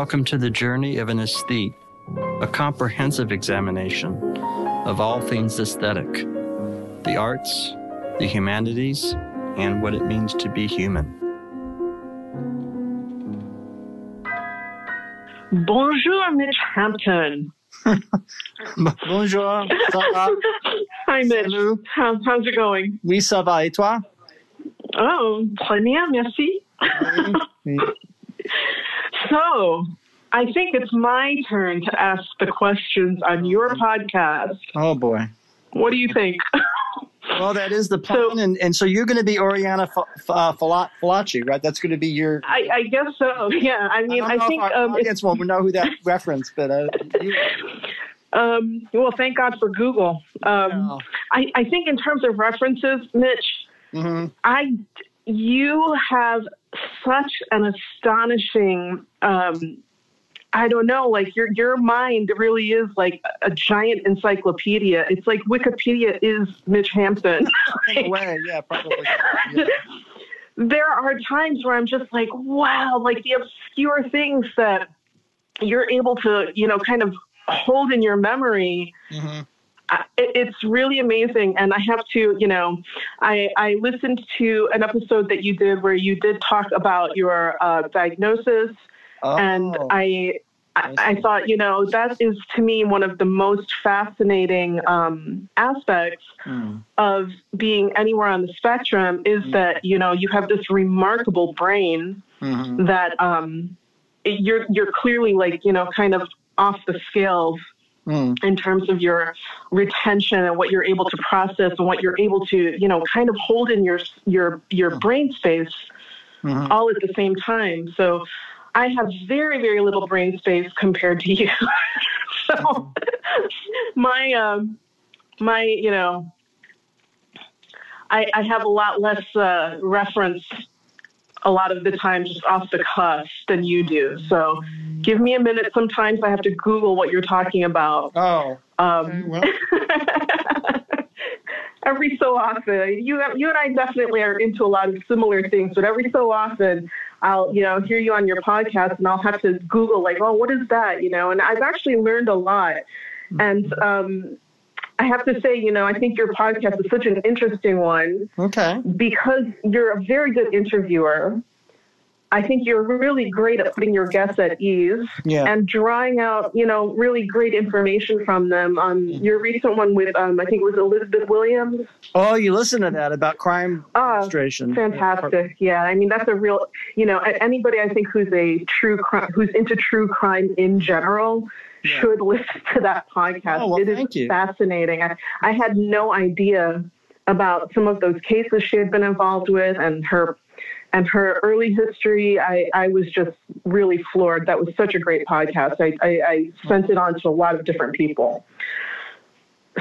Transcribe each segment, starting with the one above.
Welcome to the journey of an aesthete, a comprehensive examination of all things aesthetic, the arts, the humanities, and what it means to be human. Bonjour, Mitch Hampton. Bonjour, ça va? Hi, Mitch. Salut. How, how's it going? Oui, ça va. Et toi? Oh, très bien, merci. Ah oui. So, I think it's my turn to ask the questions on your podcast. Oh boy. What do you think? Well, that is the plan, So- and, and so you're going to be Oriana Fa- uh, right? That's going to be your. I, I guess so. Yeah. I mean, I, if think our um, audience won't know who that reference, but uh, you, um, well, thank God for Google. Um, I, I think in terms of references, Mitch, mm-hmm. I, you have such an astonishing, um, I don't know, like your your mind really is like a giant encyclopedia. It's like Wikipedia is Mitch Hampton. a way, yeah, probably. Yeah. there are times where I'm just like, wow, like the obscure things that you're able to, you know, kind of hold in your memory hmm it- it's really amazing and i have to you know i i listened to an episode that you did where you did talk about your uh, diagnosis Oh, and i I, I thought, you know, that is to me one of the most fascinating um, aspects mm, of being anywhere on the spectrum is Mm. that, you know, you have this remarkable brain mhm. that um, you're you're clearly like, you know, kind of off the scales Mm, in terms of your retention and what you're able to process and what you're able to you know kind of hold in your your your brain space mhm. all at the same time. So i have very very little brain space compared to you. So my um my you know i i have a lot less uh reference a lot of the time just off the cuff than you do. So give me a minute sometimes i have to google what you're talking about Oh, um, well, every so often, you you and I definitely are into a lot of similar things, but every so often, I'll you know hear you on your podcast, and I'll have to Google like, oh, what is that? You know, and I've actually learned a lot, and um, I have to say, you know, I think your podcast is such an interesting one okay. because you're a very good interviewer. I think you're really great at putting your guests at ease Yeah. and drawing out, you know, really great information from them. Um, your recent one with, um, I think it was Elizabeth Williams. Oh, you listen to that about crime Ah, demonstration. fantastic. Yeah, I mean that's a real, you know, anybody I think who's a true crime, who's into true crime in general, Yeah. should listen to that podcast. Oh, well, it is you. fascinating. I, I had no idea about some of those cases she had been involved with and her and her early history. I, I was just really floored. That was such a great podcast. I, I, I sent it on to a lot of different people.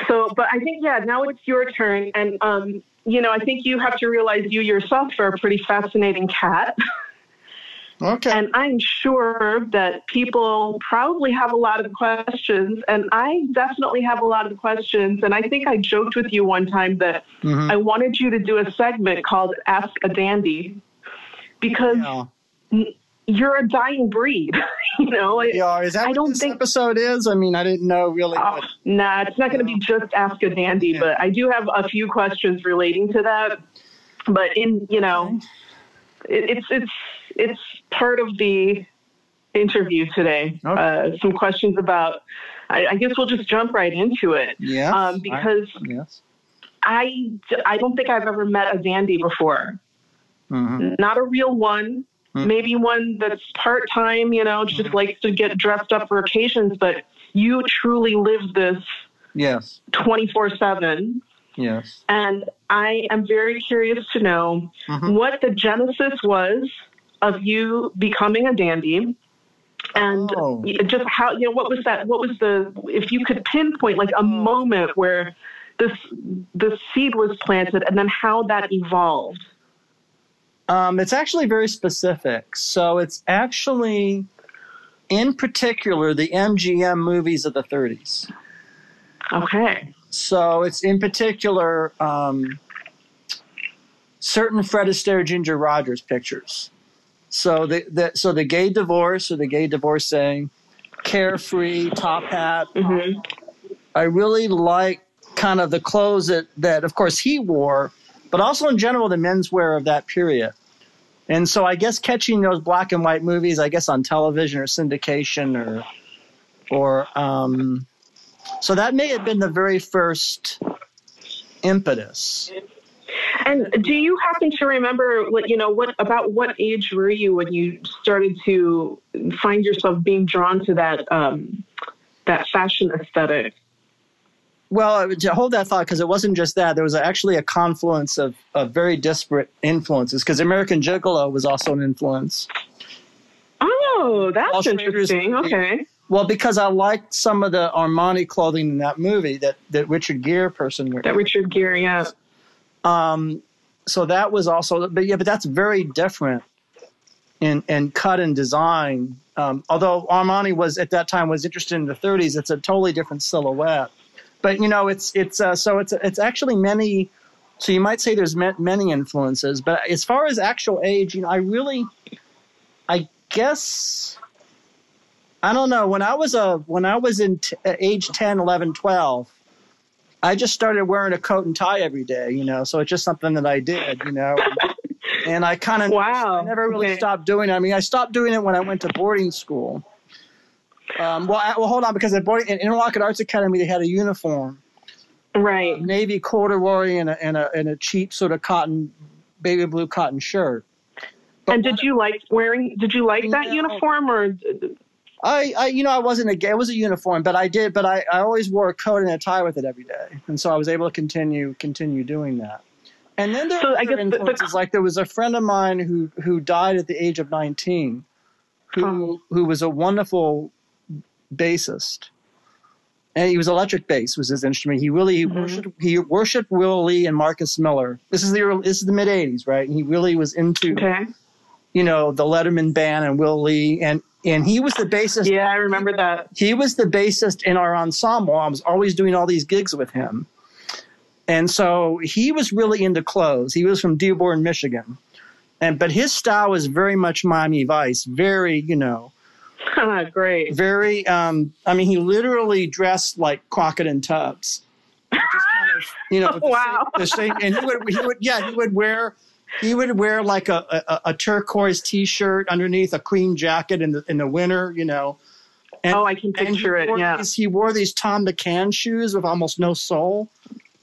So, but I think, yeah, now it's your turn. And, um, you know, I think you have to realize you yourself are a pretty fascinating cat. Okay. And I'm sure that people probably have a lot of questions. And I definitely have a lot of questions. And I think I joked with you one time that Mhm. I wanted you to do a segment called Ask a Dandy because Yeah. you're a dying breed. you know, Yeah, is that I what don't this think- episode is? I mean, I didn't know really. Oh, what, nah, it's not going to be just Ask a Dandy, Yeah. but I do have a few questions relating to that. But in you know, it, it's it's it's part of the interview today. Okay. Uh, some questions about. I, I guess we'll just jump right into it yeah. um, because I, yes. I I don't think I've ever met a dandy before. Hmm Not a real one. Hmm. Maybe one that's part time, you know, just likes to get dressed up for occasions, but you truly live this Yes. 24 7. Yes. And I am very curious to know Mhm. what the genesis was of you becoming a dandy and Oh. just how, you know, what was that? What was the, if you could pinpoint like a moment where this, the seed was planted and then how that evolved. Um, it's actually very specific. So it's actually, in particular, the MGM movies of the 30s. Okay. So it's in particular um, certain Fred Astaire, Ginger Rogers pictures. So the, the so the gay divorce or the gay divorce divorcee, carefree, top hat. hmm I really like kind of the clothes that, that of course he wore, but also in general the menswear of that period. And so I guess catching those black and white movies, I guess on television or syndication or or um, so that may have been the very first impetus. And do you happen to remember, what you know, what about what age were you when you started to find yourself being drawn to that um, that fashion aesthetic? Well, to hold that thought, because it wasn't just that. There was actually a confluence of, of very disparate influences. Because American Gigolo was also an influence. Oh, that's Paul interesting. Okay. Well, because I liked some of the Armani clothing in that movie that, that Richard Gere person wore. That Richard Gere, yeah. Um, so that was also, but yeah, but that's very different in in cut and design. Um, although Armani was at that time was interested in the 30s, it's a totally different silhouette. But you know, it's it's uh, so it's it's actually many. So you might say there's many influences, but as far as actual age, you know, I really, I guess. I don't know. When I was a when I was in t- uh, age 10, 11, 12, I just started wearing a coat and tie every day, you know. So it's just something that I did, you know. and I kind of Wow. I never really Okay. stopped doing it. I mean, I stopped doing it when I went to boarding school. Um, well, I, well, hold on, because at boarding in Interlochen Arts Academy, they had a uniform, Right. navy corduroy, and a and a and a cheap sort of cotton, baby blue cotton shirt. And did you like wearing? Did you like that No. uniform, or I, I, you know, I wasn't a gay. It was a uniform, but I did. But I, I always wore a coat and a tie with it every day, and so I was able to continue continue doing that. And then there So were I other guess the- the- influences. like there was a friend of mine who who died at the age of nineteen, who Oh. who was a wonderful bassist, and he was electric bass was his instrument. He really he Mhm. worshipped he worshipped Will Lee and Marcus Miller. This is the early, this is the mid '80s, right? And he really was into okay? you know the Letterman band and Will Lee, and and he was the bassist Yeah, I remember that. he was the bassist in our ensemble. I was always doing all these gigs with him. And so he was really into clothes. He was from Dearborn, Michigan. And but his style was very much Miami Vice, very, you know, Great. very um I mean he literally dressed like Crockett and Tubbs. Just kind of, you know, the Wow. same, the same and he would he would yeah, he would wear he would wear like a, a, a turquoise t-shirt underneath a cream jacket in the in the winter, you know. And, Oh, I can picture it. Yeah. These, he wore these Thom McAn shoes with almost no sole.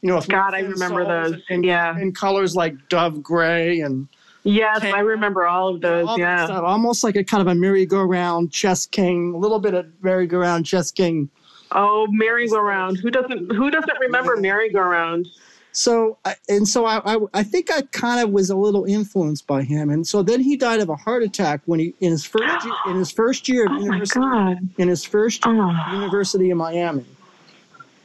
You know, God, I remember those. In, Yeah. in colors like dove gray and Yes, Tan- I remember all of those. all Yeah. stuff. Almost like a kind of a merry-go-round chess king, a little bit of merry-go-round chess king. Oh, merry-go-round. Who doesn't? Who doesn't remember merry-go-round? So, and so I, I, I think I kind of was a little influenced by him. And so then he died of a heart attack when he in his first year, in his first year of Oh university in his first ah. year Oh, University of Miami.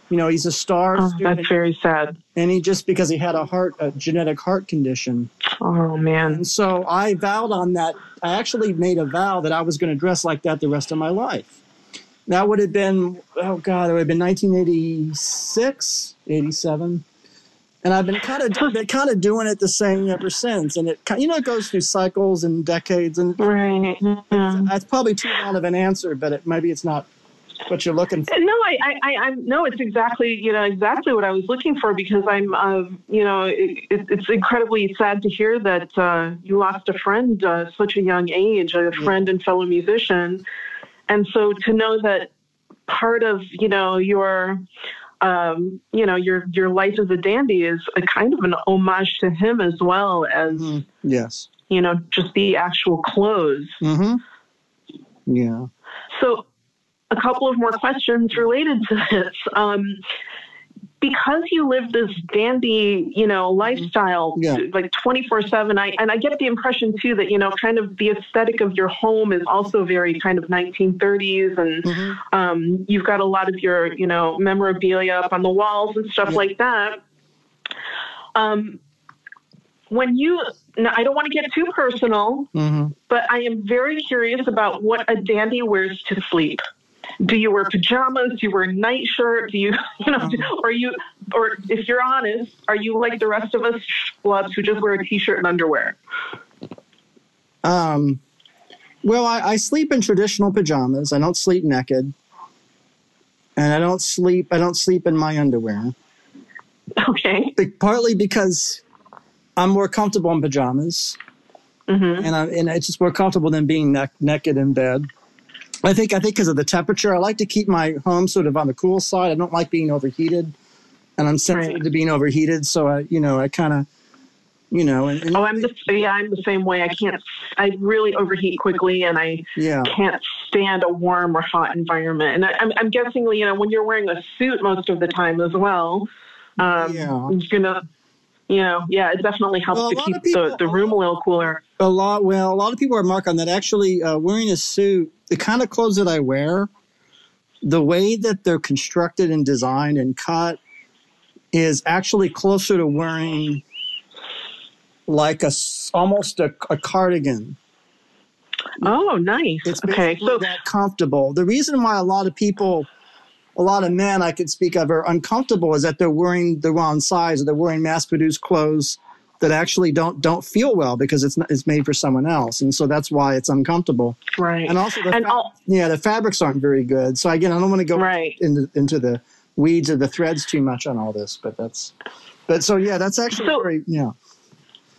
You know, he's a star oh, student, that's very sad. and he just because he had a heart, a genetic heart condition. Oh man. And so I vowed on that. I actually made a vow that I was going to dress like that the rest of my life. That would have been, oh God, it would have been 1986, 87. And I've been kind of been kind of doing it the same ever since. And it, you know, it goes through cycles and decades. And Right. Yeah. that's probably too long of an answer, but it, maybe it's not what you're looking for. No, I, I, I, I'm no. It's exactly, you know, exactly what I was looking for because I'm, uh, you know, it, it, it's incredibly sad to hear that uh, you lost a friend uh, such a young age, a friend and fellow musician, and so to know that part of, you know, your, um, you know, your your life as a dandy is a kind of an homage to him as well as, Mhm. Yes. you know, just the actual clothes. Mm-hmm. Yeah. So, a couple of more questions related to this. Um, because you live this dandy, you know, lifestyle, Yeah. like twenty four seven. I and I get the impression too that you know, kind of the aesthetic of your home is also very kind of nineteen thirties, and Mhm. um, you've got a lot of your, you know, memorabilia up on the walls and stuff Yeah. like that. Um, when you, now I don't want to get too personal, Mm-hmm. but I am very curious about what a dandy wears to sleep. Do you wear pajamas? Do you wear a nightshirt? Do you, you know, or you, or if you're honest, are you like the rest of us schlubs who just wear a t-shirt and underwear? Um, Well, I, I sleep in traditional pajamas. I don't sleep naked, and I don't sleep. I don't sleep in my underwear. Okay. Partly because I'm more comfortable in pajamas, hmm and I, and it's just more comfortable than being neck, naked in bed. I think I think because of the temperature, I like to keep my home sort of on the cool side. I don't like being overheated, and I'm sensitive Right. to being overheated. So I, you know, I kind of, you know, and, and Oh, I'm the yeah, I'm the same way. I can't. I really overheat quickly, and I yeah, can't stand a warm or hot environment. And I, I'm, I'm guessing, you know, when you're wearing a suit most of the time as well, um, Yeah. it's gonna, you know, yeah, it definitely helps Well, to keep people- the, the room a little cooler. a lot. Well, a lot of people are mark on that. Actually, uh, wearing a suit, the kind of clothes that I wear, the way that they're constructed and designed and cut, is actually closer to wearing like a almost a, a cardigan. Oh, nice. It's okay, so that comfortable. The reason why a lot of people, a lot of men I could speak of, are uncomfortable is that they're wearing the wrong size or they're wearing mass-produced clothes that actually don't don't feel well because it's not, it's made for someone else, and so that's why it's uncomfortable. right, And also, the and fa- all, yeah, the fabrics aren't very good. So again, I don't want to go right. into into the weeds of the threads too much on all this, but that's. But so yeah, that's actually So- very yeah.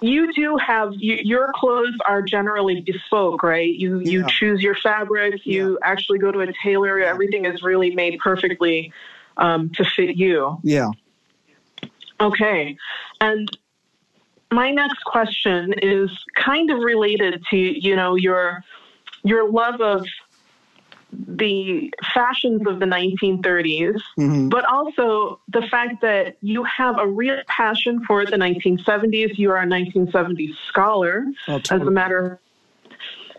You do have you, your clothes are generally bespoke, right? You you choose your fabric You actually go to a tailor. Everything is really made perfectly um, to fit you. Yeah. Okay. And my next question is kind of related to, you know, your your love of the fashions of the 1930s, hmm but also the fact that you have a real passion for the 1970s. You are a 1970s scholar, Oh, as a totally. matter.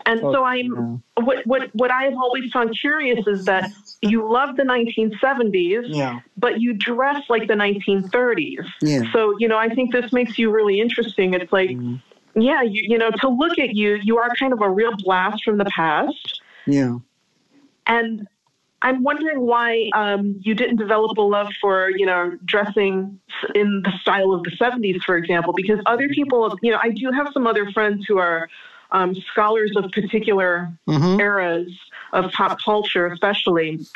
And so I'm what what what I have always found curious is that you love the 1970s, Yeah. but you dress like the 1930s. Yeah. So, you know, I think this makes you really interesting. It's like, Mhm. yeah, you, you know, to look at you, you are kind of a real blast from the past. Yeah. And I'm wondering why um, you didn't develop a love for, you know, dressing in the style of the 70s, for example, because other people, you know, I do have some other friends who are um, scholars of particular hmm eras of pop culture, especially.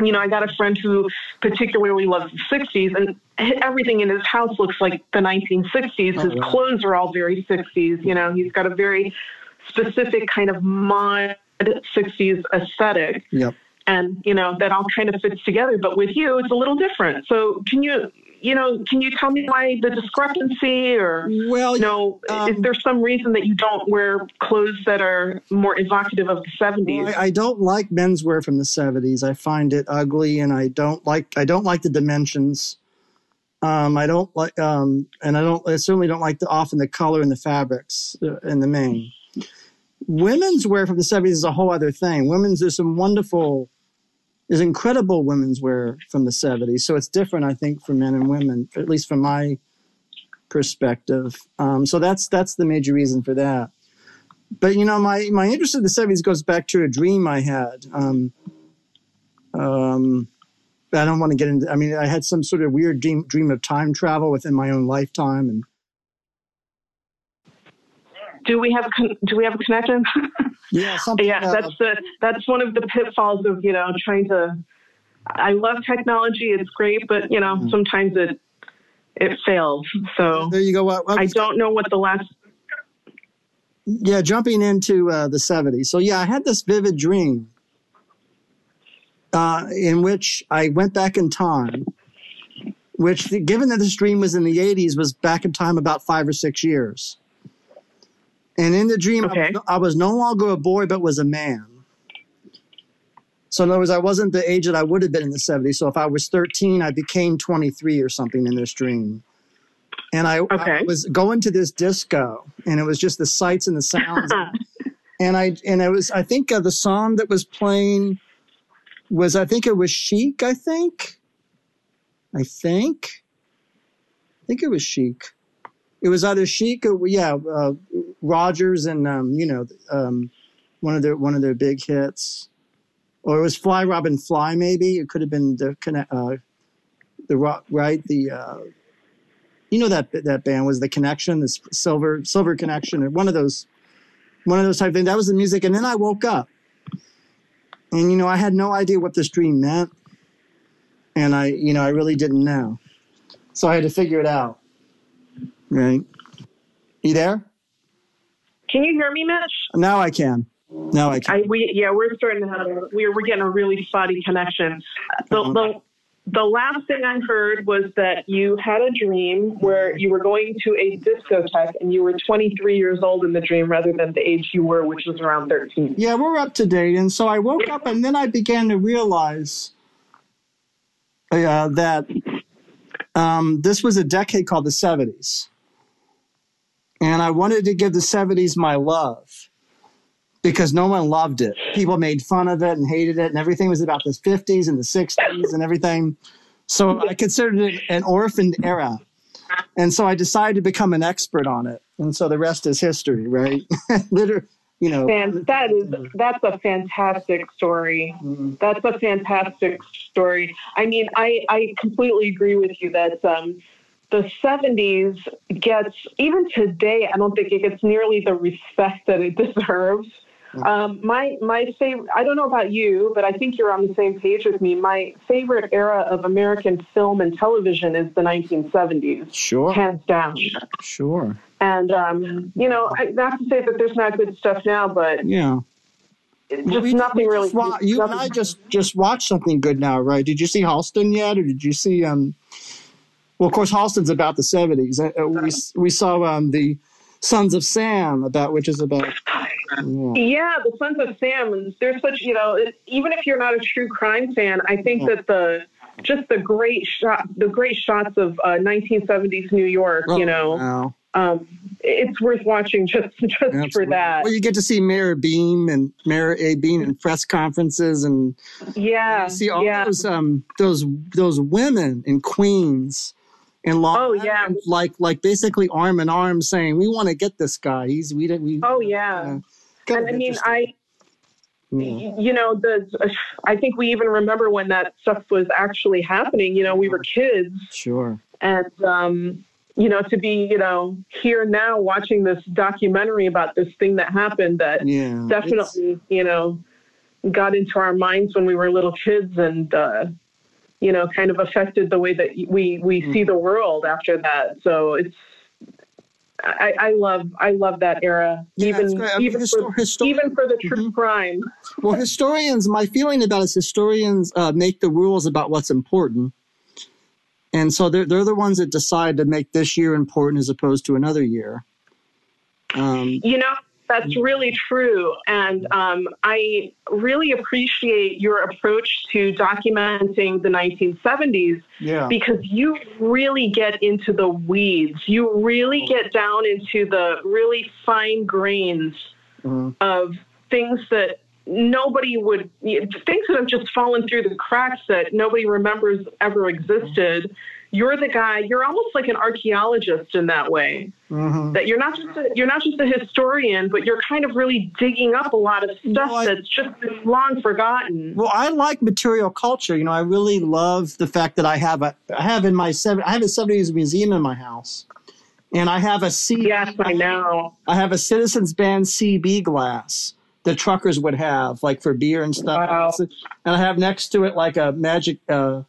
You know, I got a friend who particularly loves the 60s, and everything in his house looks like the 1960s. Oh, His wow. clothes are all very 60s. You know, he's got a very specific kind of mod 60s aesthetic, Yep. and, you know, that all kind of fits together. But with you, it's a little different. So, can you, you know, can you tell me why the discrepancy or? Well, you know, is Um, there some reason that you don't wear clothes that are more evocative of the 70s? Well, I, I don't like menswear from the '70s. I find it ugly, and I don't like I don't like the dimensions. Um, I don't like, um, and I don't. I certainly don't like the often the color and the fabrics uh, in the main. Women's wear from the '70s is a whole other thing. Women's there's some wonderful, there's incredible women's wear from the '70s. So it's different, I think, for men and women, at least from my perspective. Um, so that's that's the major reason for that but you know my my interest in the 70s goes back to a dream i had um um i don't want to get into i mean i had some sort of weird dream dream of time travel within my own lifetime and do we have con- do we have a connection? yeah something yeah, uh, that's the that's one of the pitfalls of you know trying to. I love technology; it's great, but you know Mhm. sometimes it it fails. So there you go Well, I don't know what the last. yeah jumping into uh, the 70s so yeah i had this vivid dream uh, in which i went back in time which given that this dream was in the 80s was back in time about five or six years and in the dream I was Okay. no- I was no longer a boy but was a man. So in other words i wasn't the age that i would have been in the 70s so if i was 13 i became 23 or something in this dream. And I, I was going to this disco and it was just the sights and the sounds. And I and it was I think uh, the song that was playing was I think it was Chic I think. I think. I think it was Chic it was either Chic or yeah uh, Rogers and um, you know um, one of their one of their big hits. Or it was Fly Robin Fly maybe. It could have been the uh, the right? The uh, you know that that band was the Connection this Silver Silver Convention or one of those one of those type things. That was the music, and then I woke up, and you know, I had no idea what this dream meant, and I, you know, I really didn't know, so I had to figure it out. Right? You there? Can you hear me, Mitch? Now I can. Now I can. I we yeah, we're starting to have a we're we're getting a really spotty connection. The Uh-huh. the the last thing I heard was that you had a dream where you were going to a discotheque and you were 23 years old in the dream rather than the age you were, which was around 13. Yeah, we're up to date. And so I woke up and then I began to realize uh, that um, this was a decade called the 70s. And I wanted to give the 70s my love because no one loved it. People made fun of it and hated it, and everything was about the 50s and the 60s and everything. So I considered it an orphaned era. And so I decided to become an expert on it. And so the rest is history, right? Literally, you know. And that is that's a fantastic story. Mhm. That's a fantastic story. I mean, I I completely agree with you that um, the 70s gets even today. I don't think it gets nearly the respect that it deserves. Um, my my favorite. I don't know about you, but I think you're on the same page with me. My favorite era of American film and television is the 1970s, Sure, hands down. sure. And um, you know, I, not to say that there's not good stuff now, but Yeah. just Well, we- nothing we really. wa- you and I just just watched something good now, right? Did you see Halston yet, or did you see? um Well, of course, Halston's about the seventies. Uh, uh, we we saw um the Sons of Sam, about which is about. Yeah. Yeah, the Sons of Sam. There's such, you know, even if you're not a true crime fan, I think that the just the great shot, the great shots of uh, 1970s New York, you know, Wow. um, it's worth watching just just for that. Well, you get to see Mayor Beame and Mayor Abe Beame in press conferences, and Yeah, you see all yeah. those um those those women in Queens. And Long Oh, Island, yeah. like like basically arm in arm, saying we want to get this guy. He's we didn't we. Oh yeah. And I mean. I Yeah. you know the I think we even remember when that stuff was actually happening. You know, we were kids. Sure. and um, you know to be you know here now watching this documentary about this thing that happened that Yeah. definitely you know got into our minds when we were little kids and uh, you know kind of affected the way that we we Mm. see the world after that so it's I, I love I love that era Yeah, even even histor- for, histor- even for the true Mhm. crime Well, historians, my feeling about it is historians uh, make the rules about what's important. And so they're, they're the ones that decide to make this year important as opposed to another year. Um, You know, that's really true. And um, I really appreciate your approach to documenting the 1970s yeah. because you really get into the weeds. You really get down into the really fine grains Mhm. of things that nobody would, things that have just fallen through the cracks that nobody remembers ever existed. You're the guy, you're almost like an archaeologist in that way Mhm. that you're not just a, you're not just a historian, but you're kind of really digging up a lot of stuff No, I- that's just been long forgotten. Well, I like material culture. You know, I really love the fact that I have a, I have in my seven, I have a 70s museum in my house. And I have a C, Yes, I know. I have a Citizens Band CB glass that truckers would have, like for beer and stuff. Wow. And I have next to it like a magic, uh,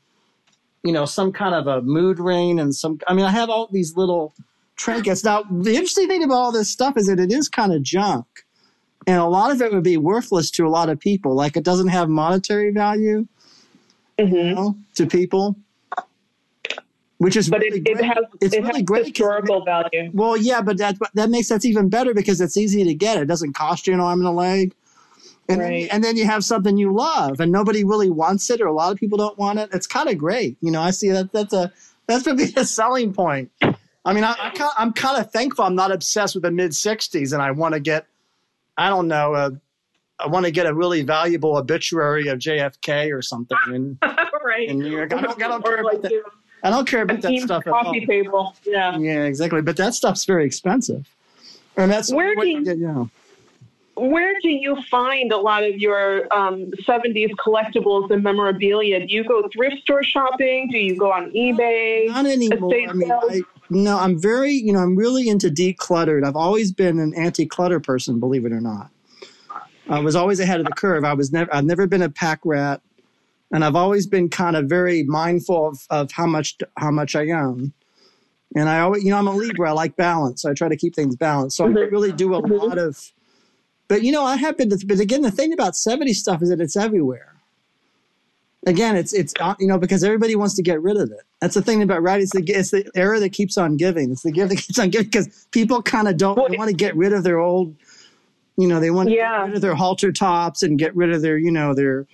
you know, some kind of a mood ring and some. I mean, I have all these little trinkets. Now, the interesting thing about all this stuff is that it is kind of junk, and a lot of it would be worthless to a lot of people. Like it doesn't have monetary value you hmm know, to people, which is But really it, it has It's it really has great historical value. Well, yeah, but that that makes sense even better because it's easy to get. It doesn't cost you an arm and a leg. And, then, Right. and then you have something you love, and nobody really wants it, or a lot of people don't want it. It's kind of great, you know. I see that that's a that's going to be a selling point. I mean, I, I, I'm kind of thankful I'm not obsessed with the mid '60s, and I want to get, I don't know, a, I want to get a really valuable obituary of JFK or something in, right. New York. I don't, I don't care about that. I don't care about that stuff at all. coffee table. Yeah. Yeah, exactly. But that stuff's very expensive. And that's Where do you- yeah. Where do you find a lot of your um, 70s collectibles and memorabilia? Do you go thrift store shopping? Do you go on eBay? Not anymore. I mean. I, no, I'm very, you know, I'm really into decluttered. I've always been an anti-clutter person, believe it or not. I was always ahead of the curve. I was never, I've never been a pack rat, and I've always been kind of very mindful of, of how much how much I own. And I always, you know, I'm a Libra. I like balance. So I try to keep things balanced. So I Mhm. really do a Mhm. lot of. But you know, I have been. But again, the thing about '70s stuff is that it's everywhere. Again, it's it's uh, you know because everybody wants to get rid of it. That's the thing about right. It's the it's the era that keeps on giving. It's the gift that keeps on giving because people kind of don't want to get rid of their old. You know, they want to Yeah. get rid of their halter tops and get rid of their you know their.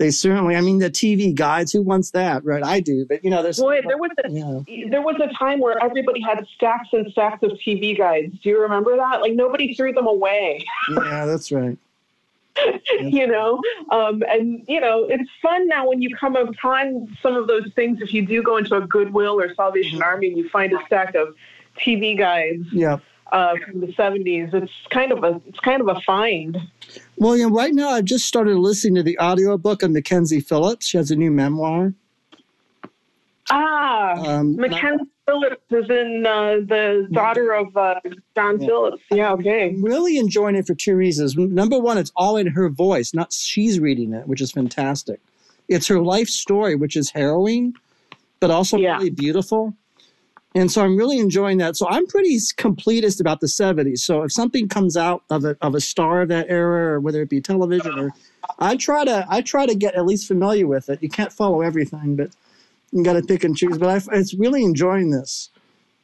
They certainly. I mean, the TV guides. Who wants that, right? I do, but you know, there's. Boy, there was a, yeah. there was a time where everybody had stacks and stacks of TV guides. Do you remember that? Like nobody threw them away. Yeah, that's right. you know um, and you know it's fun now when you come upon some of those things if you do go into a goodwill or salvation Mhm. army and you find a stack of tv guides Yeah. Uh, from the 70s it's kind of a it's kind of a find Well, you right now I've just started listening to the audiobook of Mackenzie Phillips. She has a new memoir. ah Um, mackenzie phillips is in uh, the daughter of uh, john Yeah. phillips yeah okay I'm really enjoying it for two reasons. Number one, it's all in her voice, not she's reading it, which is fantastic. It's her life story, which is harrowing, but also Yeah. really beautiful. And so I'm really enjoying that. So I'm pretty completist about the 70s. So if something comes out of a, of a star of that era, or whether it be television, or I try to I try to get at least familiar with it. You can't follow everything, but you got to pick and choose. But I, it's really enjoying this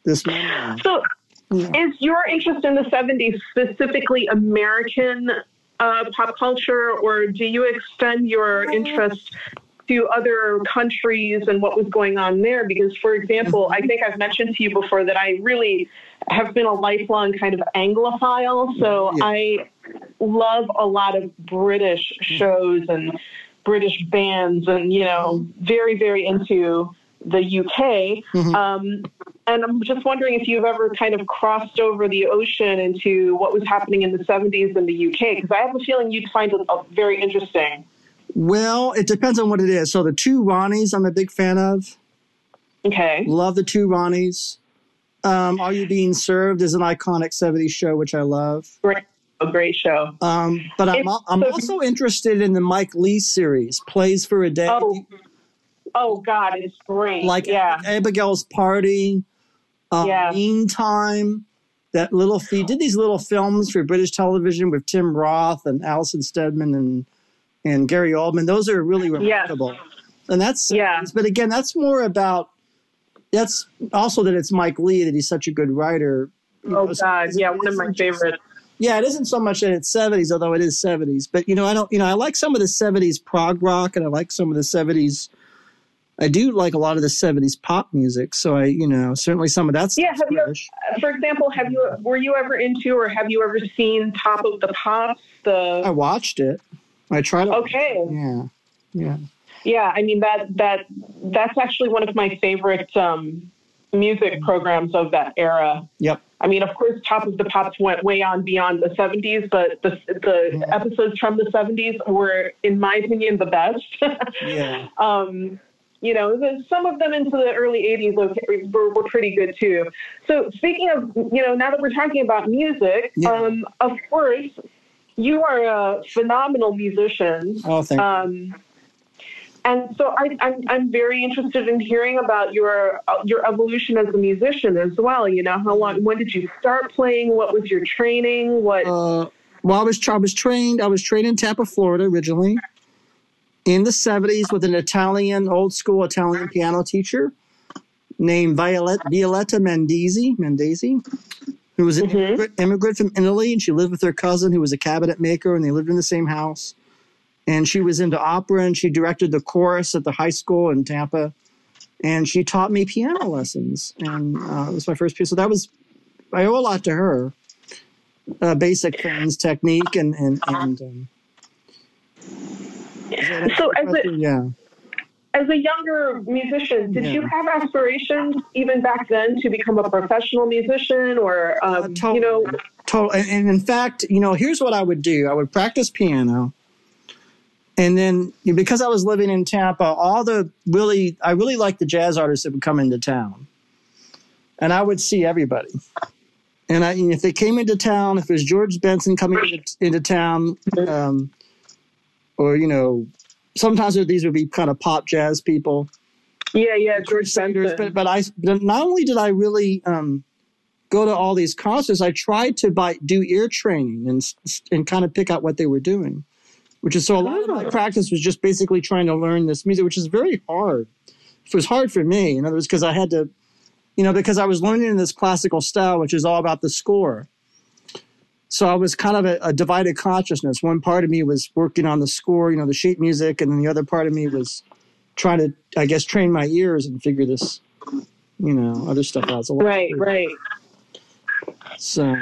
this memoir. so Yeah. is your interest in the 70s specifically american uh, pop culture or do you extend your interest to other countries and what was going on there because for example i think i've mentioned to you before that i really have been a lifelong kind of anglophile so Yeah. i love a lot of british shows and british bands and you know very very into the uk Mhm. um, and I'm just wondering if you've ever kind of crossed over the ocean into what was happening in the 70s in the UK, because I have a feeling you'd find it uh, very interesting. Well, it depends on what it is. So the two Ronnies, I'm a big fan of. Okay. Love the two Ronnies. Um, Are You Being Served is an iconic 70s show, which I love. Great. A great show. Um, but I'm, It's- I'm so- also interested in the Mike Leigh series, Play for Today. Oh, oh God, it's great. like yeah. Abigail's Party, um, Yeah. Meantime. That little he did these little films for British television with Tim Roth and Alison Steadman and and Gary Oldman. Those are really remarkable. And that's Yeah. But again, that's more about that's also that it's Mike Leigh that he's such a good writer. You Oh know, God, it's- yeah, one of my favorites. Yeah, it isn't so much that it's seventies, although it is seventies. But you know, I don't. You know, I like some of the seventies prog rock, and I like some of the seventies. I do like a lot of the seventies pop music. So I, you know, certainly some of that's Yeah, have you- For example, have you were you ever into or have you ever seen Top of the Pops? The I watched it. I tried to. okay, Yeah, yeah. yeah. I mean that that that's actually one of my favorite um, music programs of that era. Yep. I mean, of course, Top of the Pops went way on beyond the 70s, but the, the Yeah. episodes from the 70s were, in my opinion, the best. Yeah. um, you know, the, some of them into the early 80s okay, were, were pretty good too. So, speaking of, you know, now that we're talking about music, Yeah. um, of course, you are a phenomenal musician. Oh, thank you. Um, and so I, I'm, I'm very interested in hearing about your your evolution as a musician as well. You know, how long? When did you start playing? What was your training? What? Uh, well, I was, I was trained. I was trained in Tampa, Florida, originally in the '70s with an Italian, old school Italian piano teacher named Violet, Violetta Mendisi, Mendisi, who was an Mhm. immigrant, immigrant from Italy, and she lived with her cousin, who was a cabinet maker, and they lived in the same house. And she was into opera, and she directed the chorus at the high school in Tampa. And she taught me piano lessons, and uh, it was my first piece. So that was I owe a lot to her uh, basic things, technique, and and and. Um, So as a, yeah, as a younger musician, did Yeah. you have aspirations even back then to become a professional musician or, um, Uh, totally. you know, Total. And, and in fact, you know, here's what I would do. I would practice piano. And then because I was living in Tampa, all the really, I really liked the jazz artists that would come into town. And I would see everybody. And I, and if they came into town, if it was George Benson coming into, into town, um, or, you know, sometimes these would be kind of pop jazz people yeah, yeah, George Benson. but but I but not only did I really um, go to all these concerts, I tried to buy do ear training and and kind of pick out what they were doing, which is so a lot of my Oh. practice was just basically trying to learn this music, which is very hard. It was hard for me, in other words, because I had to, you know, because I was learning in this classical style, which is all about the score. So I was kind of a, a divided consciousness. One part of me was working on the score, you know, the sheet music, and then the other part of me was trying to, I guess, train my ears and figure this, you know, other stuff out. It's a lot Right, right. So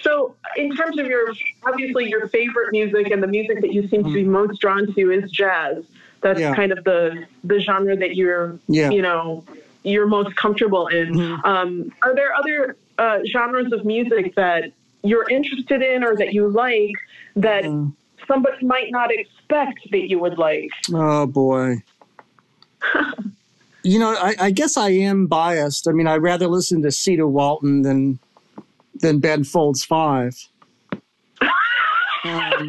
So, in terms of your, obviously, your favorite music and the music that you seem to be most drawn to is jazz. That's Yeah. kind of the the genre that you're, yeah, you know, you're most comfortable in. Mhm. Um, are there other uh, genres of music that you're interested in or that you like that Mm. somebody might not expect that you would like? Oh boy. you know, I, I guess I am biased. I mean, I'd rather listen to Cedar Walton than than Ben Folds Five. Um,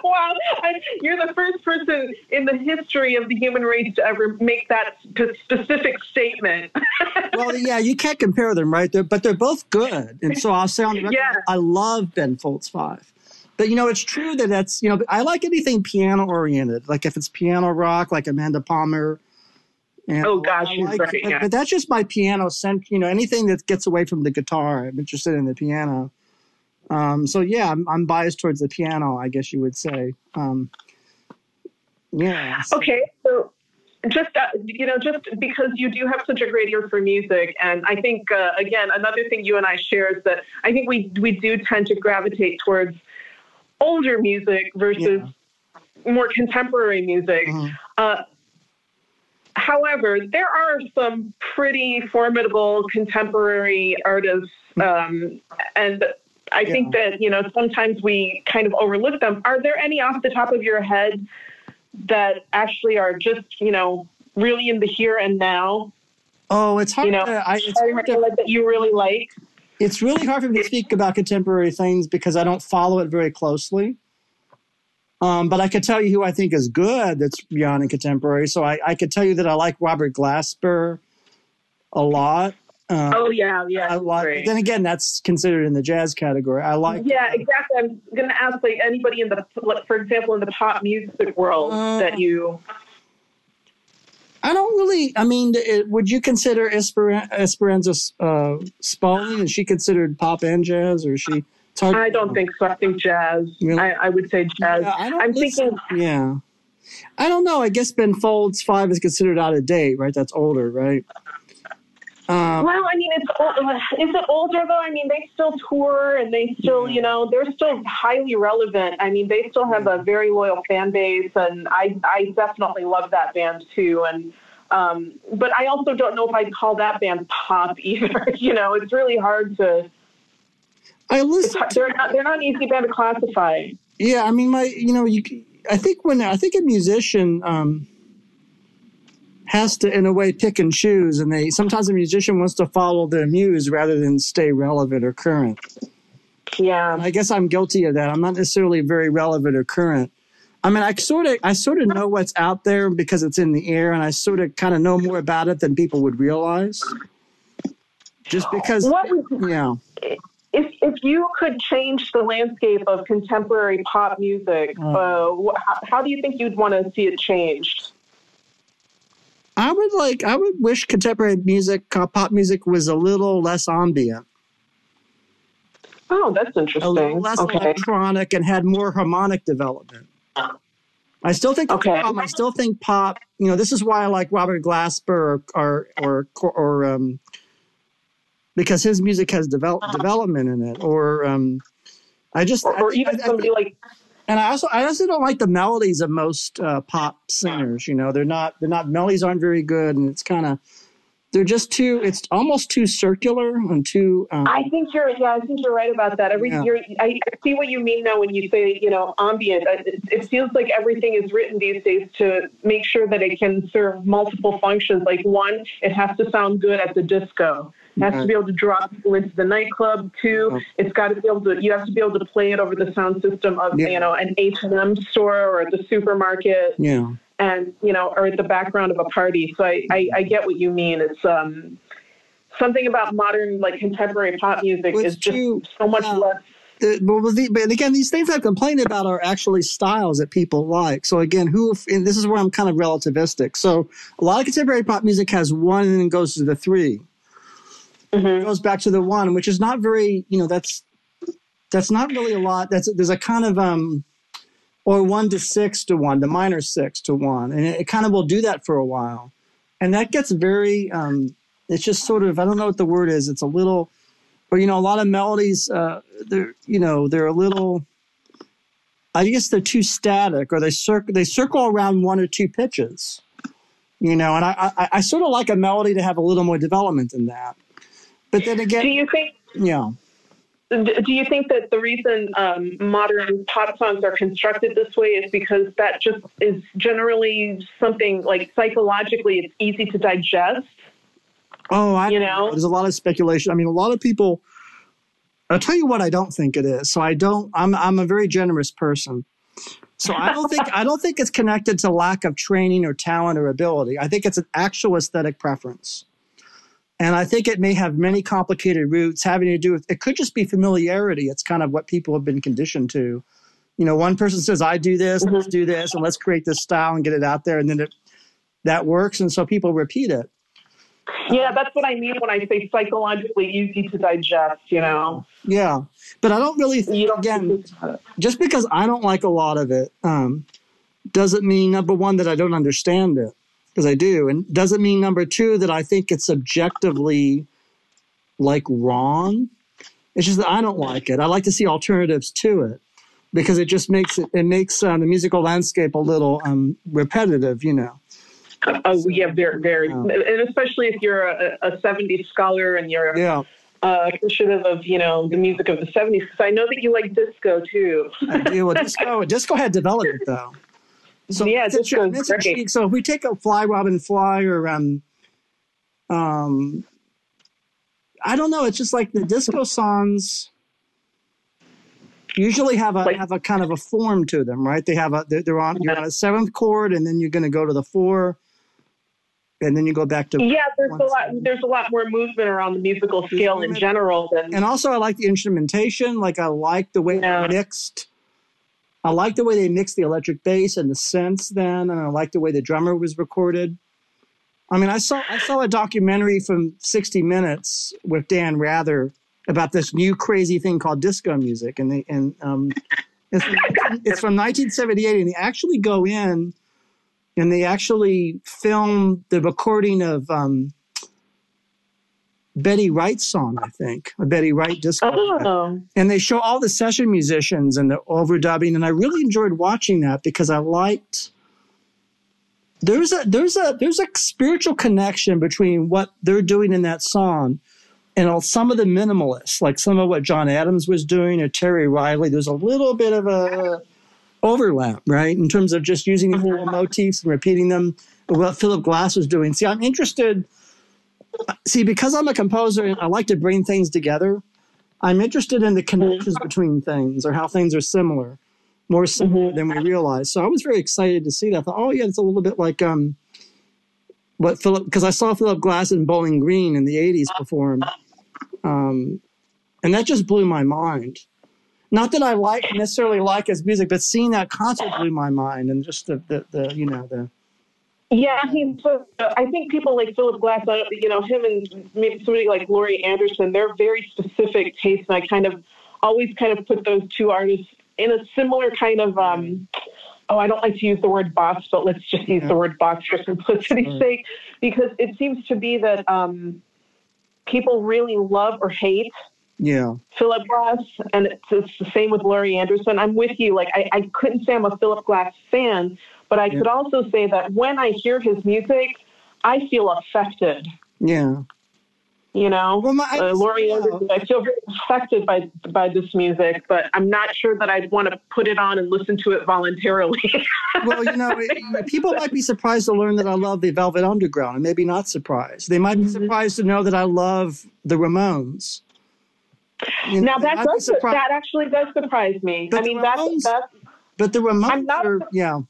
wow, I, you're the first person in the history of the human race to ever make that sp- specific statement. well, yeah, you can't compare them, right? They're, but they're both good, and so I'll say on the record, Yeah. I love Ben Folds Five. But you know, it's true that that's you know I like anything piano oriented, like if it's piano rock, like Amanda Palmer. And Oh, gosh, like, but, yeah. but that's just my piano cent. You know, anything that gets away from the guitar, I'm interested in the piano. Um, so yeah, I'm, I'm biased towards the piano, I guess you would say. Um, yeah. so- Okay, so just uh, you know, just because you do have such a great ear for music, and I think uh, again another thing you and I share is that I think we we do tend to gravitate towards older music versus more contemporary music. Mhm. Uh, however, there are some pretty formidable contemporary artists, um, and I think that you know sometimes we kind of overlook them. Are there any off the top of your head that actually are just you know really in the here and now? Oh, it's hard. You know, to, I, it's, hard to, that you really like? it's really hard for me to speak about contemporary things because I don't follow it very closely. Um, but I could tell you who I think is good that's beyond and contemporary. So I, I could tell you that I like Robert Glasper a lot. Uh, Oh yeah, yeah, I like, great. then again, that's considered in the jazz category. I like. Yeah, exactly. I'm going to ask like anybody in the, like, for example, in the pop music world Uh, that you. I don't really. I mean, it, would you consider Esperan- Esperanza uh, Spalding? Is she considered pop and jazz, or is she? Hard I don't think so. I think jazz. Really? I, I would say jazz. Yeah, I don't I'm thinking. Yeah. I don't know. I guess Ben Folds Five is considered out of date, right? That's older, right? Um, Well, I mean, it's old, is it older though? I mean, they still tour and they still, you know, they're still highly relevant. I mean, they still have a very loyal fan base, and I, I definitely love that band too. And um, but I also don't know if I'd call that band pop either. you know, it's really hard to. I listen. hard- they're not. They're not an easy band to classify. Yeah, I mean, my, you know, you. I think when I think a musician um, has to, in a way, pick and choose, and they sometimes a musician wants to follow their muse rather than stay relevant or current. Yeah. And I guess I'm guilty of that. I'm not necessarily very relevant or current. I mean, I sort of, I sort of know what's out there because it's in the air, and I sort of kind of know more about it than people would realize. Just because, What yeah. if if you could change the landscape of contemporary pop music, Mm. uh, how do you think you'd want to see it changed? I would like, I would wish contemporary music, pop music, was a little less ambient, Oh, that's a interesting. less Okay. electronic, and had more harmonic development. I still think, Okay. um, I still think pop. You know, this is why I like Robert Glasper or or or, or um, because his music has develop, development in it. Or um, I just, Or, or I, even I- somebody like And I also I also don't like the melodies of most uh, pop singers. You know, they're not they're not melodies aren't very good, and it's kind of they're just too it's almost too circular and too um, I think you're yeah I think you're right about that. Every Yeah. you're, I see what you mean now when you say you know ambient. It, it feels like everything is written these days to make sure that it can serve multiple functions. Like one it has to sound good at the disco. It has to be able to draw people into the nightclub two it's got to be able to you have to be able to play it over the sound system of Yeah. you know an H&M store or the supermarket. Yeah and you know are at the background of a party so i i, I get what you mean it's um something about modern like contemporary pop music Well, is just too- so much yeah. less but, the, but again, these things I've complained about are actually styles that people like. So again, who and this is where I'm kind of relativistic. So a lot of contemporary pop music has one and then goes to the 3 It goes back to the one, which is not very, you know, that's that's not really a lot. That's there's a kind of um or one to six to one, the minor six to one, and it, it kind of will do that for a while, and that gets very. um It's just sort of I don't know what the word is. It's a little or you know a lot of melodies uh they're you know they're a little i guess they're too static or they circle they circle around one or two pitches you know and i i, I sort of like a melody to have a little more development than that but then again, do you think yeah do you think that the reason um, modern pop songs are constructed this way is because that just is generally something like psychologically it's easy to digest? Oh i You know? there's a lot of speculation. I mean a lot of people i'll tell you what i don't think it is. So i don't i'm i'm a very generous person. So i don't think i don't think it's connected to lack of training or talent or ability. I think it's an actual aesthetic preference and i think it may have many complicated roots having to do with it could just be familiarity. It's kind of what people have been conditioned to. You know one person says i do this let's do this and let's create this style and get it out there and then it that works and so people repeat it. Yeah that's what i mean when i say psychologically easy to digest you know? Yeah, but I don't really you think, don't again, just because I don't like a lot of it um, doesn't mean, number one, that I don't understand it, because I do. And doesn't mean, number two, that I think it's objectively like wrong. It's just that I don't like it. I like to see alternatives to it because it just makes it, it makes um, the musical landscape a little um, repetitive, you know. Oh yeah, very, very, and especially if you're a, a '70s scholar and you're Yeah, uh, appreciative of you know the music of the '70s. Because I know that you like disco too. I do. Well, disco, disco had development though. So Yeah, it's it's great. So if we take a Fly Robin Fly or um, um, I don't know. It's just like the disco songs usually have a Like- have a kind of a form to them, right? They have a they're, they're on you're on a seventh chord, and then you're going to go to the four, and then you go back to Yeah, there's a lot. There's a lot more movement around the musical scale in general than and also I like the instrumentation. Like I like the way Yeah. they mixed. I like the way they mixed the electric bass and the synths then, and I like the way the drummer was recorded. I mean, I saw I saw a documentary from 60 Minutes with Dan Rather about this new crazy thing called disco music, and they and um, it's, it's from 1978, and they actually go in and they actually film the recording of um, Betty Wright song, I think, a Betty Wright disco. oh, And they show all the session musicians and the overdubbing, and I really enjoyed watching that because I liked. There's a there's a there's a spiritual connection between what they're doing in that song and all- some of the minimalists, like some of what John Adams was doing or Terry Riley. There's a little bit of a overlap, right, in terms of just using these little mm-hmm. motifs and repeating them. What Philip Glass was doing. See, I'm interested. See, because I'm a composer and I like to bring things together. I'm interested in the connections between things or how things are similar, more similar than we realize. So I was very excited to see that. I thought, oh yeah, it's a little bit like um, what Philip because I saw Philip Glass in Bowling Green in the '80s perform, um, and that just blew my mind. Not that I like necessarily like his music, but seeing that concert blew my mind, and just the the, the you know the yeah. He's. So, I think people like Philip Glass, uh, you know, him and maybe somebody like Laurie Anderson. They're very specific tastes, and I kind of always kind of put those two artists in a similar kind of. um Oh, I don't like to use the word box, but let's just use the word box for simplicity's Sure. sake, because it seems to be that um, people really love or hate Yeah. Philip Glass, and it's, it's the same with Laurie Anderson. I'm with you. Like I, I couldn't say I'm a Philip Glass fan, but I Yeah. could also say that when I hear his music, I feel affected. Yeah. You know, Well, my- uh, Laurie yeah. Anderson, I feel very affected by by this music, but I'm not sure that I'd want to put it on and listen to it voluntarily. Well, you know, it- people might be surprised to learn that I love the Velvet Underground, and maybe not surprised. They might be Mm-hmm. surprised to know that I love the Ramones. You now they that does surprised- that actually does surprise me. But I mean, that's Ramones- that's but the Ramones I'm not- are, yeah.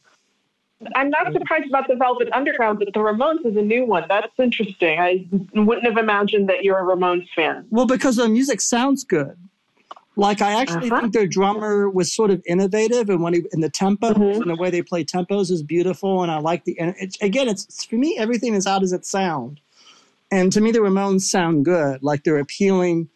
I'm not surprised about the Velvet Underground, but the Ramones is a new one. That's interesting. I wouldn't have imagined that you're a Ramones fan. Well, because the music sounds good. Like I actually Uh-huh. think their drummer was sort of innovative, and when he in the tempos Mhm. and the way they play tempos is beautiful, and I like the. And it's, again, it's for me everything is how does it sound, and to me the Ramones sound good, like they're appealing,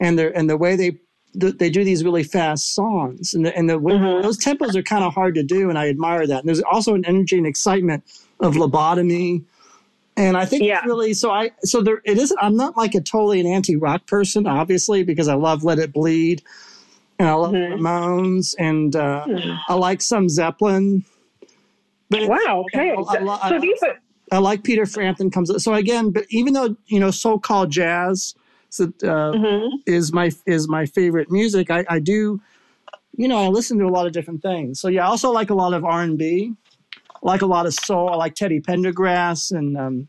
and they're and the way they they do these really fast songs, and the, and the Mhm. those tempos are kind of hard to do, and I admire that. And there's also an energy and excitement of lobotomy. And I think Yeah. it's really so I so there it isn't I'm not like a totally an anti rock person, obviously, because I love Let It Bleed and I love Mhm. Ramones and uh, I like some Zeppelin. But Wow. Okay. I, I, So these are I like Peter Frampton comes so again, but even though you know so-called jazz uh, mhm. is my is my favorite music, I, I do you know I listen to a lot of different things. So yeah, I also like a lot of R and B, like a lot of soul. I like Teddy Pendergrass and um,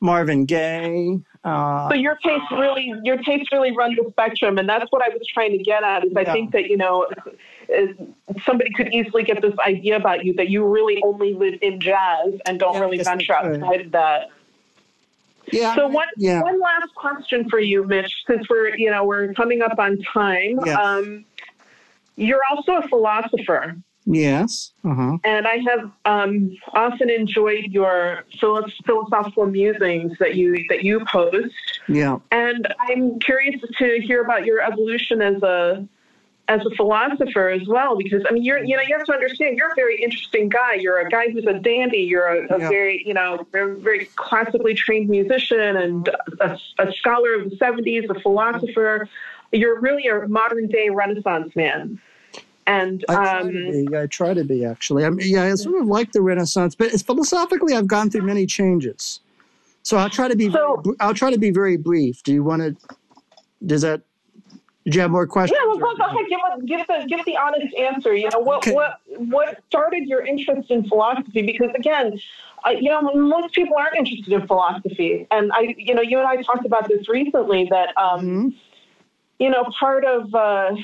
Marvin Gaye. Uh, So your taste really, your taste really runs the spectrum, and that's what I was trying to get at. Is I Yeah. think that you know, somebody could easily get this idea about you that you really only live in jazz and don't Yeah, really venture outside of that. Yeah. So one yeah. one last question for you, Mitch, since we're you know we're coming up on time. Yes. Um, you're also a philosopher, Yes. Uh huh. and I have um, often enjoyed your philosophical musings that you that you post. Yeah. And I'm curious to hear about your evolution as a as a philosopher as well, because I mean, you're you know you have to understand you're a very interesting guy. You're a guy who's a dandy. You're a, a Yeah. very you know very, very classically trained musician and a, a scholar of the '70s, a philosopher. You're really a modern day Renaissance man. And I try um, to be. I try to be actually. I mean, yeah, I sort of like the Renaissance, but it's philosophically, I've gone through many changes. So I'll try to be. So- I'll try to be very brief. Do you want to? Does that? Do you have more questions? Yeah, well, or- go, go ahead. Give, us- give the give the honest answer. You know what Okay. what what started your interest in philosophy? Because again, uh, you know most people aren't interested in philosophy, and I, you know, you and I talked about this recently. That um, Mhm. you know, part of uh,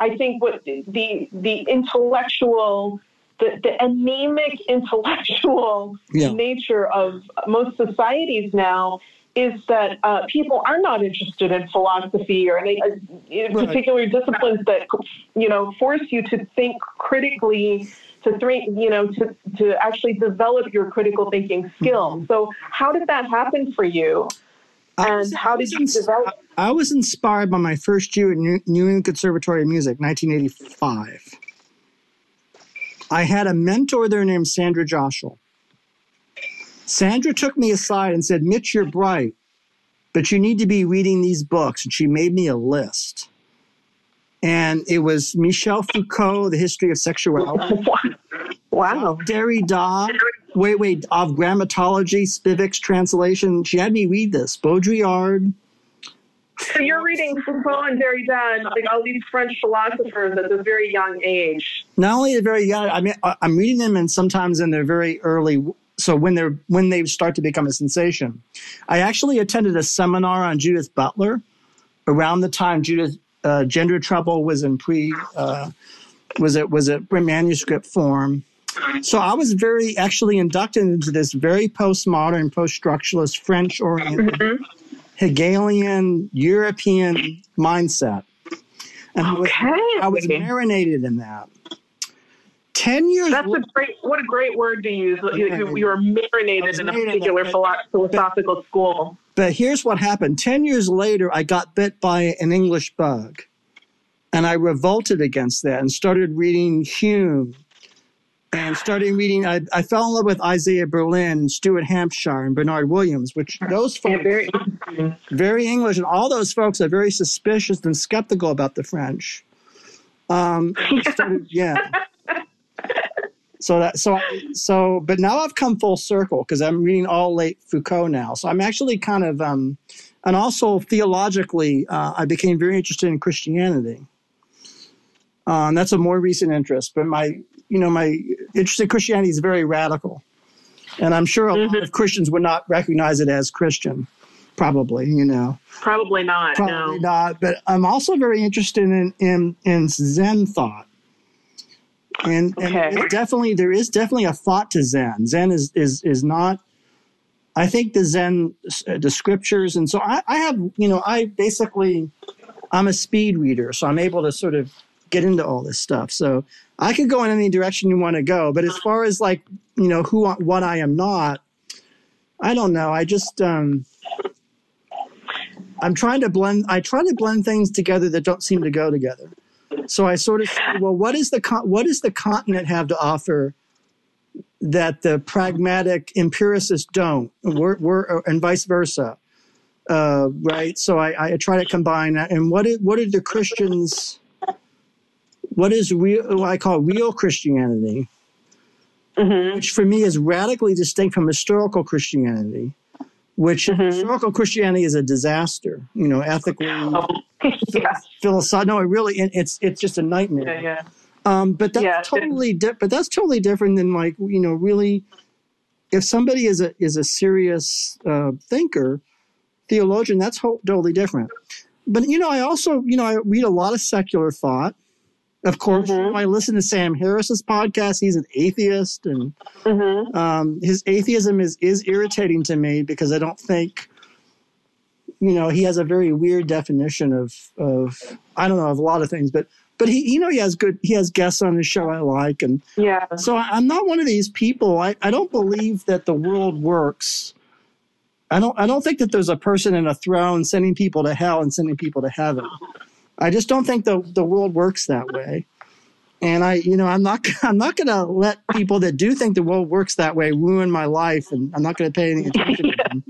I think what the the intellectual. The, the anemic intellectual Yeah. nature of most societies now is that uh, people are not interested in philosophy or any uh, Right. particular disciplines that you know force you to think critically to think you know to, to actually develop your critical thinking skills so how did that happen for you and was- how did you develop I was inspired by my first year at New New England Conservatory of Music, 1985. I had a mentor there named Sandra Joshua. Sandra took me aside and said, Mitch, you're bright, but you need to be reading these books. And she made me a list. And it was Michel Foucault, The History of Sexuality, wow Derrida, wait, wait, of Grammatology, Spivak's translation. She had me read this, Baudrillard, so you're reading Foucault and Derrida and like all these French philosophers at a very young age not only at very young i mean i'm reading them and sometimes in their very early so when they're when they start to become a sensation i actually attended a seminar on judith butler around the time judith uh, gender trouble was in pre uh, was it was it manuscript form. So i was very actually inducted into this very postmodern post-structuralist french oriented hegelian european mindset. And I was, okay. I was marinated in that 10 years That's a great. What a great word to use. You, you, were marinated in a particular but- philosophical school. But here's what happened 10 years later, I got bit by an English bug. And I revolted against that and started reading Hume and started reading. I, I fell in love with Isaiah Berlin and Stuart Hampshire and Bernard Williams, which those folks Yeah, very very English, and all those folks are very suspicious and skeptical about the French. Um, started- yeah. So that so so, but now I've come full circle because I'm reading all late Foucault now. So I'm actually kind of um, and also theologically, uh, I became very interested in Christianity. Um, that's a more recent interest, but my you know my interest in Christianity is very radical, and I'm sure a lot of Christians would not recognize it as Christian, probably you know Probably not. probably no. not. But I'm also very interested in in, in Zen thought, and, and Okay. it's definitely there is definitely a thought to Zen. Zen is is is not. I think the Zen uh, the scriptures, and so I, I have you know I basically I'm a speed reader, so I'm able to sort of get into all this stuff. So I could go in any direction you want to go. But as far as like you know who what I am not, I don't know. I just um, I'm trying to blend. I try to blend things together that don't seem to go together. So I sort of say, well, what is the con- what does the continent have to offer that the pragmatic empiricists don't? We're, we're, and vice versa, uh, right? So I, I try to combine that. And what is, what are the Christians? What is real? What I call real Christianity, Mhm. which for me is radically distinct from historical Christianity. Which Mhm. historical Christianity is a disaster, you know, ethically, Oh, yeah. philosophical. No, it really, it, it's it's just a nightmare. Yeah. Yeah. Um, but that's Yeah, totally di- but that's totally different than like you know really, if somebody is a is a serious uh, thinker, theologian, that's ho- totally different. But you know, I also you know I read a lot of secular thought. Of course, Mhm. I listen to Sam Harris's podcast. He's an atheist, and Mhm. um, his atheism is is irritating to me because I don't think, you know, he has a very weird definition of of I don't know of a lot of things, but but he you know he has good he has guests on his show I like, and Yeah. so I, I'm not one of these people. I I don't believe that the world works. I don't I don't think that there's a person in a throne sending people to hell and sending people to heaven. I just don't think the the world works that way. And I, you know, I'm not, I'm not going to let people that do think the world works that way ruin my life, and I'm not going to pay any attention to them.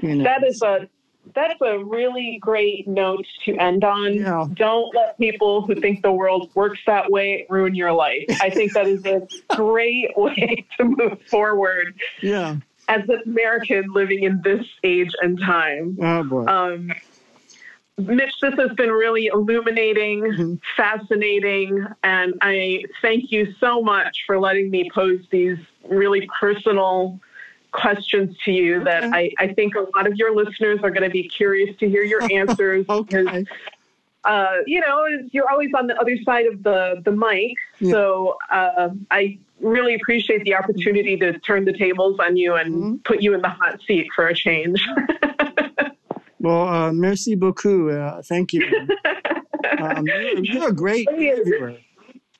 You know, That is a that's a really great note to end on. Yeah. Don't let people who think the world works that way ruin your life. I think that is a great way to move forward yeah. as an American living in this age and time. Oh boy. Um, Mitch, this has been really illuminating, Mhm. fascinating, and I thank you so much for letting me pose these really personal questions to you that I, I think a lot of your listeners are going to be curious to hear your answers because okay. uh, you know, you're always on the other side of the, the mic. Yeah. So uh, I really appreciate the opportunity to turn the tables on you and Mhm. put you in the hot seat for a change. Well, uh, merci beaucoup. Uh, thank you. Um, you're, you're a great interviewer.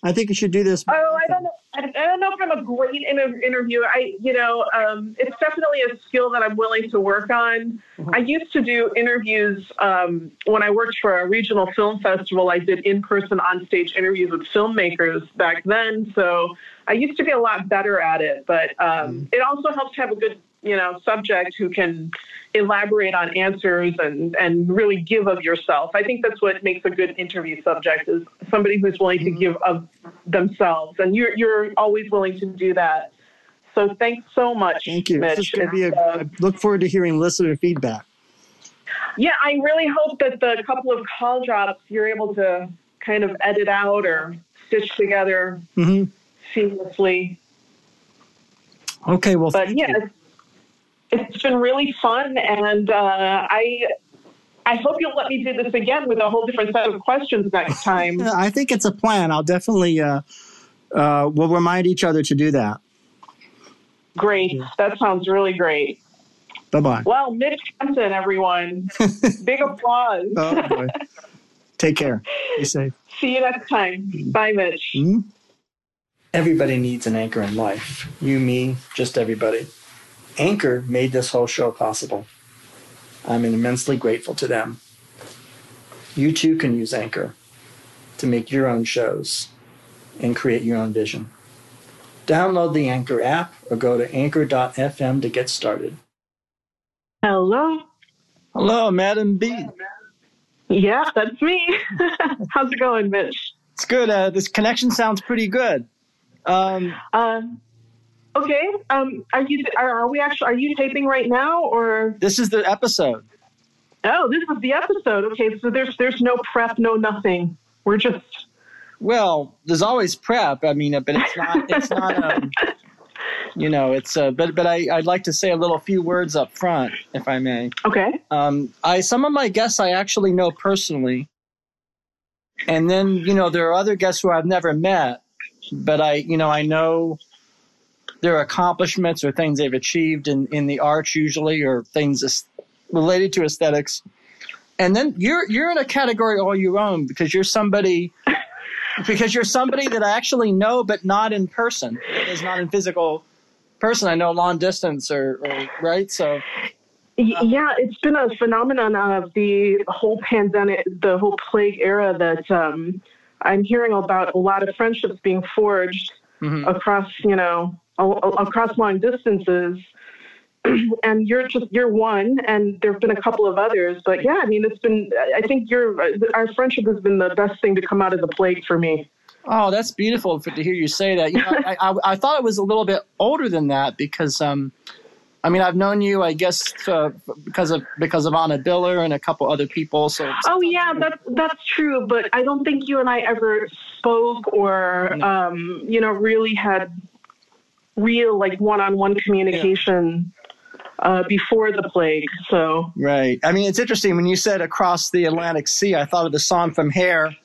I think you should do this. Oh, I don't know. I don't know if I'm a great inter- interviewer. I, you know, um, it's definitely a skill that I'm willing to work on. I used to do interviews um, when I worked for a regional film festival. I did in-person, on-stage interviews with filmmakers back then, so I used to be a lot better at it. But um, it also helps to have a good, you know, subject who can elaborate on answers and and really give of yourself. I think that's what makes a good interview subject is somebody who's willing to give of themselves, and you're you're always willing to do that. So thanks so much, Thank you. Mitch. This is going to be a, uh, I look forward to hearing listener feedback. yeah, I really hope that the couple of call drops you're able to kind of edit out or stitch together hmm seamlessly. Okay. Well, But thank yeah, you. It's, it's been really fun, and uh, I I hope you'll let me do this again with a whole different set of questions next time. I think it's a plan. I'll definitely. Uh, uh, we'll remind each other to do that. Great, that sounds really great. Bye bye. Well, Mitch Hampton, everyone, big applause. Oh boy. Take care. Be safe. See you next time. Bye, Mitch. Hmm? Everybody needs an anchor in life. You, me, just everybody. Anchor made this whole show possible. I'm immensely grateful to them. You too can use Anchor to make your own shows and create your own vision. Download the Anchor app or go to anchor.fm to get started. Hello. Hello, Madam B. Yeah, that's me. How's it going, Mitch? It's good. Uh, this connection sounds pretty good. Um, Uh, okay. Um, are you are, are we actually are you taping right now or? this is the episode. Oh, this is the episode. Okay, so there's there's no prep, no nothing. We're just Well, there's always prep. I mean, but it's not. It's not. Um, you know, it's. Uh, but but I, I'd like to say a little few words up front, if I may. okay. Um, I some of my guests I actually know personally, and then you know there are other guests who I've never met, but I you know I know their accomplishments or things they've achieved in in the arts usually or things related to aesthetics. And then you're you're in a category all your own because you're somebody because you're somebody that I actually know but not in person. Is not in physical person. I know long distance or, or right so. Yeah, it's been a phenomenon of the whole pandemic, the whole plague era that um, I'm hearing about a lot of friendships being forged Mhm. across, you know, across long distances. and you're just you're one, and there have been a couple of others, but yeah, I mean, it's been. I think your our friendship has been the best thing to come out of the plague for me. Oh, that's beautiful for, to hear you say that. You know, I, I, I thought it was a little bit older than that because, um, I mean, I've known you, I guess, uh, because of because of Anna Biller and a couple other people. So, Oh yeah, that's that's true. But I don't think you and I ever spoke or No. um, you know really had real like one-on-one communication uh, before the plague. So right. I mean, it's interesting when you said across the Atlantic Sea. I thought of the song from Hair.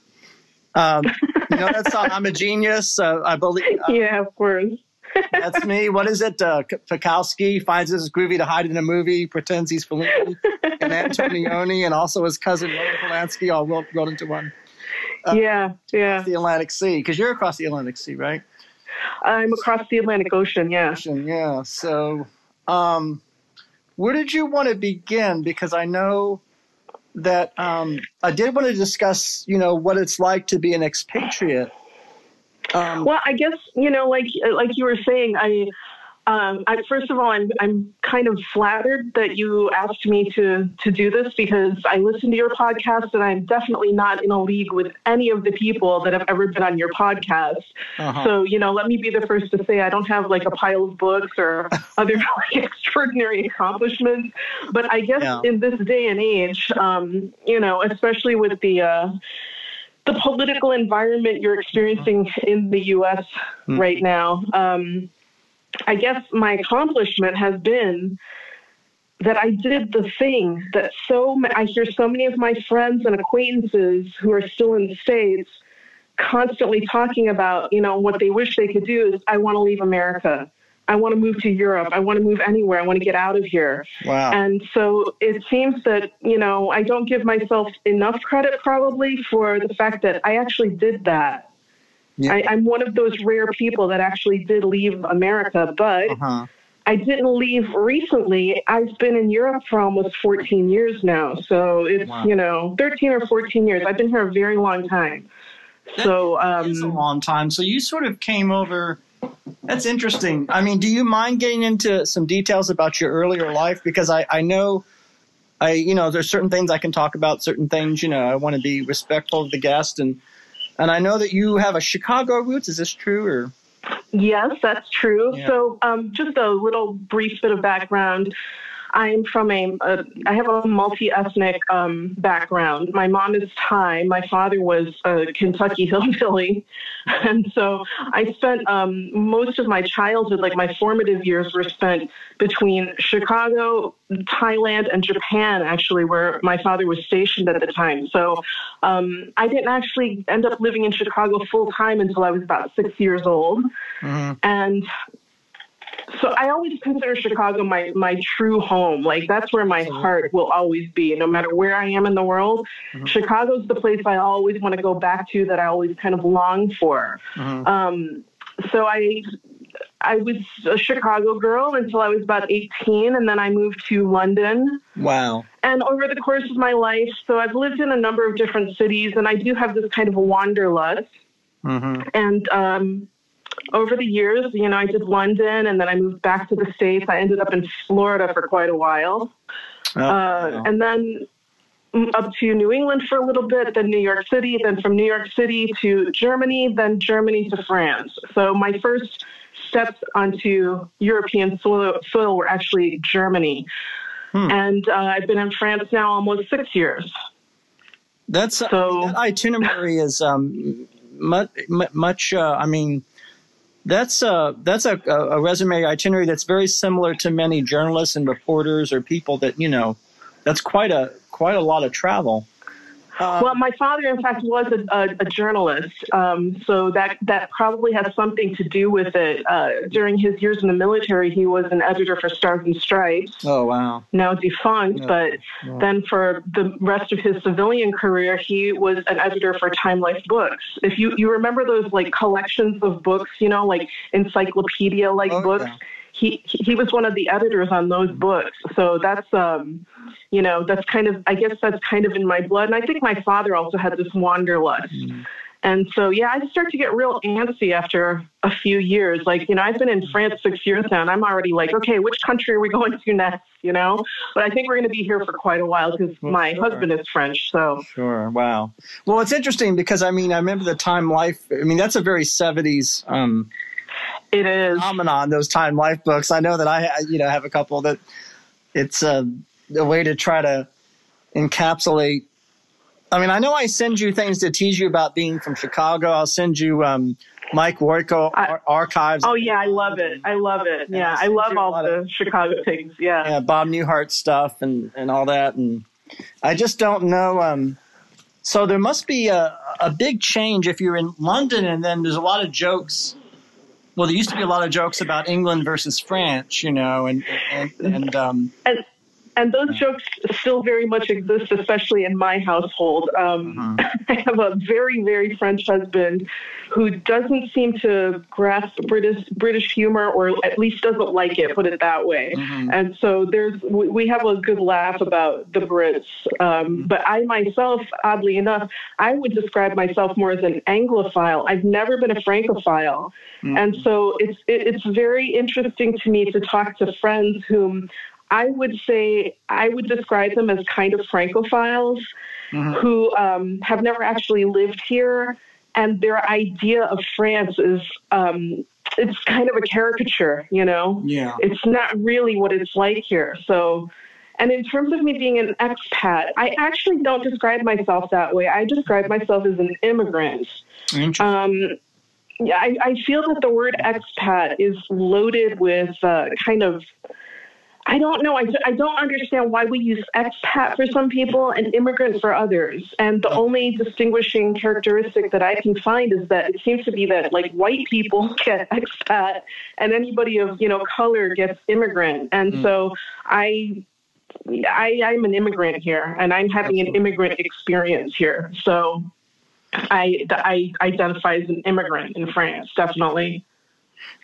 Um, you know that song, "I'm a Genius." Uh, I believe uh, yeah, of course. that's me. What is it? Uh, Fikowski finds this groovy to hide in a movie, pretends he's Fellini and Antonioni, and also his cousin Roman Polanski all rolled, rolled into one. Uh, yeah, yeah. the Atlantic Sea because you're across the Atlantic Sea, right? I'm across the Atlantic Ocean. Yeah. Ocean, Yeah. So, um, where did you want to begin? Because I know that um, I did want to discuss, you know, what it's like to be an expatriate. Um, Well, I guess you know, like like you were saying, I, um, I first of all, I'm I'm kind of flattered that you asked me to to do this because I listen to your podcast and I'm definitely not in a league with any of the people that have ever been on your podcast. uh-huh. So you know, let me be the first to say I don't have like a pile of books or other like, extraordinary accomplishments, but I guess Yeah. in this day and age, um, you know, especially with the uh, the political environment you're experiencing in the U.S. Mm. right now, um, I guess my accomplishment has been that I did the thing that so I hear so many of my friends and acquaintances who are still in the states constantly talking about. You know what they wish they could do is I want to leave America. I want to move to Europe. I want to move anywhere. I want to get out of here. wow. And so it seems that, you know, I don't give myself enough credit probably for the fact that I actually did that. Yeah. I, I'm one of those rare people that actually did leave America, but uh-huh. I didn't leave recently. I've been in Europe for almost 14 years now. So it's, Wow. you know, 13 or 14 years. I've been here a very long time. So, It's a um, long time. So you sort of came over. That's interesting. I mean, do you mind getting into some details about your earlier life? Because I, I know, I you know, there's certain things I can talk about. Certain things, you know, I want to be respectful of the guest, and and I know that you have a Chicago roots. Is this true or? Yes, that's true. Yeah. So, um, just a little brief bit of background. I'm from a, a I have a multi-ethnic um, background. My mom is Thai. My father was a Kentucky hillbilly, and so I spent um, most of my childhood, like my formative years, were spent between Chicago, Thailand, and Japan. Actually, where my father was stationed at the time. So um, I didn't actually end up living in Chicago full time until I was about six years old. Mhm. And so I always consider Chicago my, my true home. Like that's where my heart will always be, no matter where I am in the world. Chicago's the place I always want to go back to that I always kind of long for. Mhm. Um, so I I was a Chicago girl until I was about 18, and then I moved to London. Wow. And over the course of my life, so I've lived in a number of different cities, and I do have this kind of a wanderlust hmm and um, over the years, you know, I did London and then I moved back to the States. I ended up in Florida for quite a while. Oh, Uh, wow. and then up to New England for a little bit, then New York City, then from New York City to Germany, then Germany to France. So my first steps onto European soil, soil were actually Germany. Hmm. And uh, I've been in France now almost six years. That's So- that itinerary is um, much, much. Uh, I mean, that's uh, that's a, a resume itinerary that's very similar to many journalists and reporters or people that you know. That's quite a quite a lot of travel. Uh, Well, my father, in fact, was a, a, a journalist, um, so that that probably has something to do with it. Uh, during his years in the military, he was an editor for Stars and Stripes, oh wow. now defunct. Yeah. But Yeah. then for the rest of his civilian career, he was an editor for Time Life Books. If you you remember those like collections of books, you know, like encyclopedia like Oh, books. yeah. He, he was one of the editors on those books. So that's um, you know, that's kind of, I guess that's kind of in my blood. And I think my father also had this wanderlust. And so, yeah, I start to get real antsy after a few years. Like, you know, I've been in France six years now, and I'm already like, okay, which country are we going to next? You know, but I think we're going to be here for quite a while because Well, my sure. husband is French. So, Sure. Wow. Well, it's interesting because I mean, I remember the Time Life. I mean, that's a very seventies um, it is. phenomenon. Those Time Life books. I know that I, you know, have a couple that it's a, a way to try to encapsulate. I mean, I know I send you things to tease you about being from Chicago. I'll send you um, Mike I- ar- archives. Oh, yeah, I love it. I love it. Yeah, I love sent you a all the of- Chicago things. Yeah. yeah, Bob Newhart stuff and and all that, and I just don't know. Um, so there must be a a big change if you're in London, and then there's a lot of jokes. Well, there used to be a lot of jokes about England versus France, you know, and and and um, And and those jokes still very much exist, especially in my household. Um, I have a very, very French husband who doesn't seem to grasp British British humor, or at least doesn't like it. Put it that way. Mhm. And so there's we we have a good laugh about the Brits. Um, but I myself, oddly enough, I would describe myself more as an Anglophile. I've never been a Francophile. And so it's it, it's very interesting to me to talk to friends whom I would say I would describe them as kind of Francophiles Mhm. who um, have never actually lived here, and their idea of France is um, it's kind of a caricature, you know. yeah, It's not really what it's like here. So. And in terms of me being an expat, I actually don't describe myself that way. I describe myself as an immigrant. Interesting. Um, yeah, I, I feel that the word expat is loaded with uh, kind of. I don't know. I, I don't understand why we use expat for some people and immigrant for others. And the only distinguishing characteristic that I can find is that it seems to be that like white people get expat and anybody of you know color gets immigrant. And mm. so I, I I'm an immigrant here, and I'm having an immigrant experience here. So I, I identify as an immigrant in France, definitely.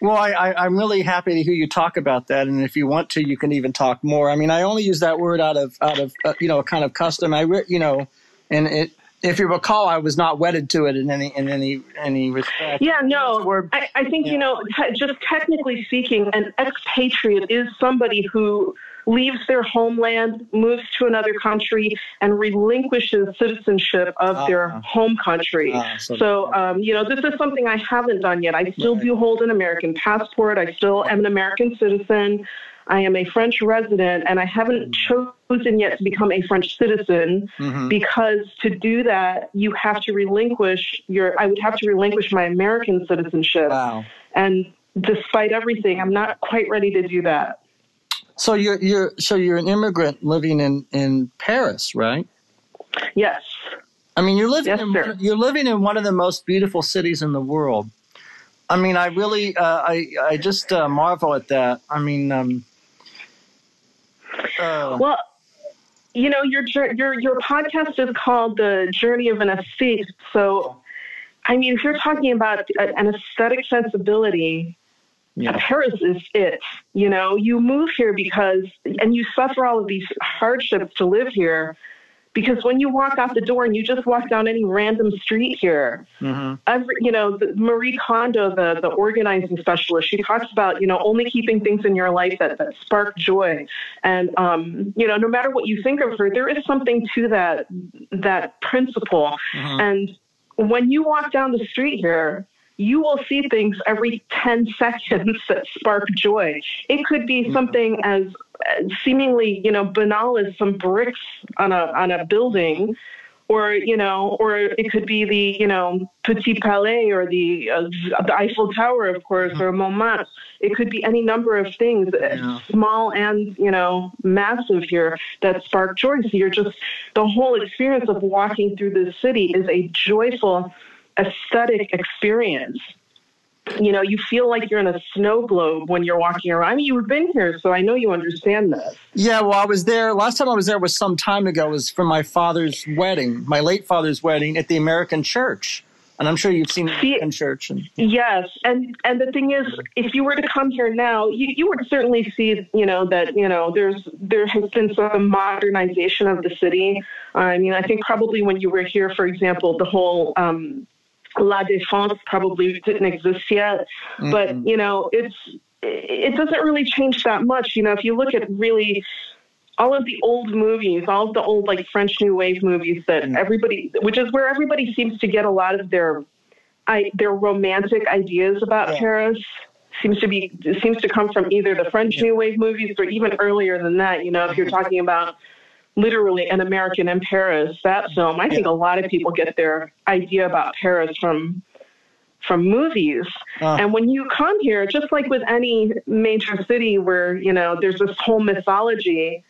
Well, I, I, I'm really happy to hear you talk about that, and if you want to, you can even talk more. I mean, I only use that word out of out of uh, you know kind of custom. I re- you know, and it if you recall, I was not wedded to it in any in any any respect. Yeah, no, I, I think, you know, te- just technically speaking, an expatriate is somebody who leaves their homeland, moves to another country, and relinquishes citizenship of Ah. their home country. Ah, so- So, um, you know, this is something I haven't done yet. I still Right. do hold an American passport. I still am an American citizen. I am a French resident, and I haven't chosen yet to become a French citizen Mhm. because to do that, you have to relinquish your, I would have to relinquish my American citizenship. Wow. And despite everything, I'm not quite ready to do that. So you're you're so you're an immigrant living in in Paris, right? Yes. I mean, you're living Yes, in, sir. you're living in one of the most beautiful cities in the world. I mean, I really uh, I I just uh, marvel at that. I mean, um, uh, Well, you know, your your your podcast is called The Journey of an Aesthete. So, I mean, if you're talking about an aesthetic sensibility, yeah. Paris is it. You know, you move here because, and you suffer all of these hardships to live here because when you walk out the door and you just walk down any random street here, mm-hmm. every you know the, Marie Kondo, the the organizing specialist, she talks about you know only keeping things in your life that that spark joy, and um, you know no matter what you think of her, there is something to that that principle, mm-hmm. and when you walk down the street here you will see things every 10 seconds that spark joy. It could be something as seemingly, you know, banal as some bricks on a on a building or you know, or it could be the you know Petit Palais or the uh, the Eiffel Tower, of course, or Montmartre. It could be any number of things, yeah. small and you know massive here that spark joy. So you're just the whole experience of walking through the city is a joyful aesthetic experience. You know, you feel like you're in a snow globe when you're walking around. I mean, you've been here, so I know you understand this. Yeah, well, I was there. Last time I was there was some time ago. It was for my father's wedding, my late father's wedding at the American Church and I'm sure you've seen the American church. And, yes, and and the thing is, if you were to come here now, you, you would certainly see, you know, that you know there's there has been some modernization of the city. I mean, I think probably when you were here, for example, the whole um, La Défense probably didn't exist yet. Mm-hmm. But, you know, it's it doesn't really change that much. You know, if you look at really all of the old movies, all of the old like French New Wave movies that mm-hmm. everybody, which is where everybody seems to get a lot of their, I, their romantic ideas about yeah. Paris seems to be seems to come from either the French New Wave movies or even earlier than that. You know, if you're talking about literally an American in Paris, that film, I think a lot of people get their idea about Paris from from movies. Uh. And when you come here, just like with any major city where, you know, there's this whole mythology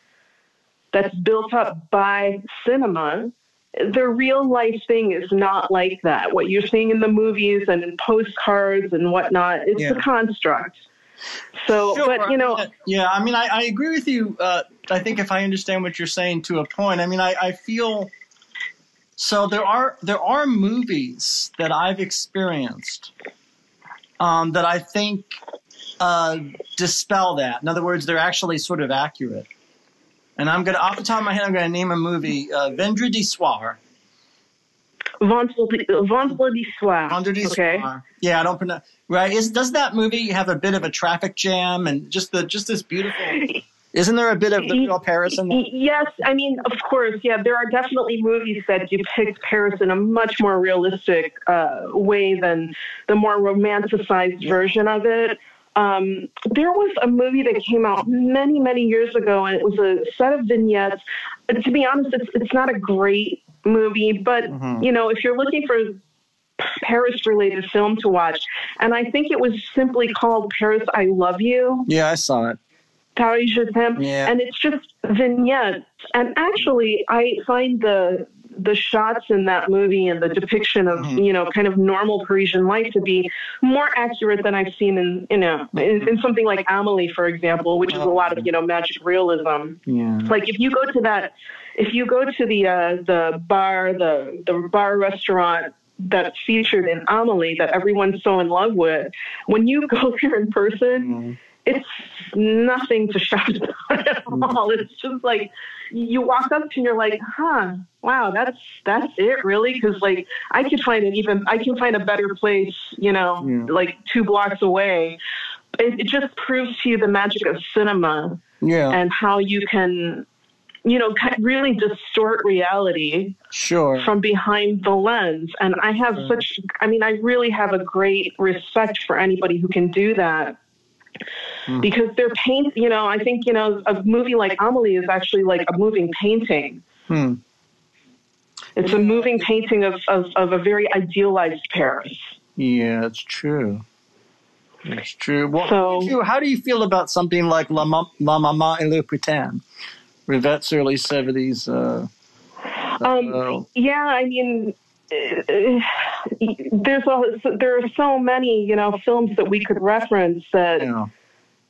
that's built up by cinema, the real life thing is not like that. What you're seeing in the movies and in postcards and whatnot, it's yeah. a construct. So, sure. but you know, yeah, I mean, I, I agree with you. Uh, I think if I understand what you're saying to a point, I mean, I, I feel so. There are there are movies that I've experienced um, that I think uh, dispel that. In other words, they're actually sort of accurate. And I'm gonna, off the top of my head, I'm gonna name a movie, uh, Vendredi Soir. Vendredi, Vendredi Soir. Vendredi okay. Soir. Yeah, I don't pronounce right. Is does that movie have a bit of a traffic jam and just the just this beautiful? Isn't there a bit of the real Paris in that? Yes, I mean, of course, yeah. There are definitely movies that depict Paris in a much more realistic uh, way than the more romanticized version of it. Um, there was a movie that came out many, many years ago, and it was a set of vignettes. But to be honest, it's it's not a great movie, but mm-hmm. you know, if you're looking for Paris related film to watch. And I think it was simply called Paris I Love You. Yeah, I saw it. Paris Je t'aime. Yeah. And it's just vignettes. And actually, I find the the shots in that movie and the depiction of mm-hmm. you know kind of normal Parisian life to be more accurate than I've seen in you know in, in something like Amelie, for example, which is a lot of you know magic realism. Yeah. Like if you go to that, if you go to the uh, the bar, the the bar restaurant that's featured in Amelie that everyone's so in love with, when you go there in person, mm. it's nothing to shout about at all. It's just like you walk up to and you're like, huh, wow, that's that's it, really? Because like I could find an even I can find a better place, you know, yeah. like two blocks away. It, it just proves to you the magic of cinema yeah. and how you can you know, really distort reality sure. from behind the lens. And I have sure. such, I mean, I really have a great respect for anybody who can do that. Mm. Because they're paint, you know, I think, you know, a movie like Amelie is actually like a moving painting. Hmm. It's a moving painting of, of, of a very idealized Paris. Yeah, it's true. It's true. Well, so, how do you feel about something like La, Ma- La Maman et le Putain? Rivette's early 70s. Uh, um, uh, yeah, I mean, there's a, there are so many, you know, films that we could reference that yeah.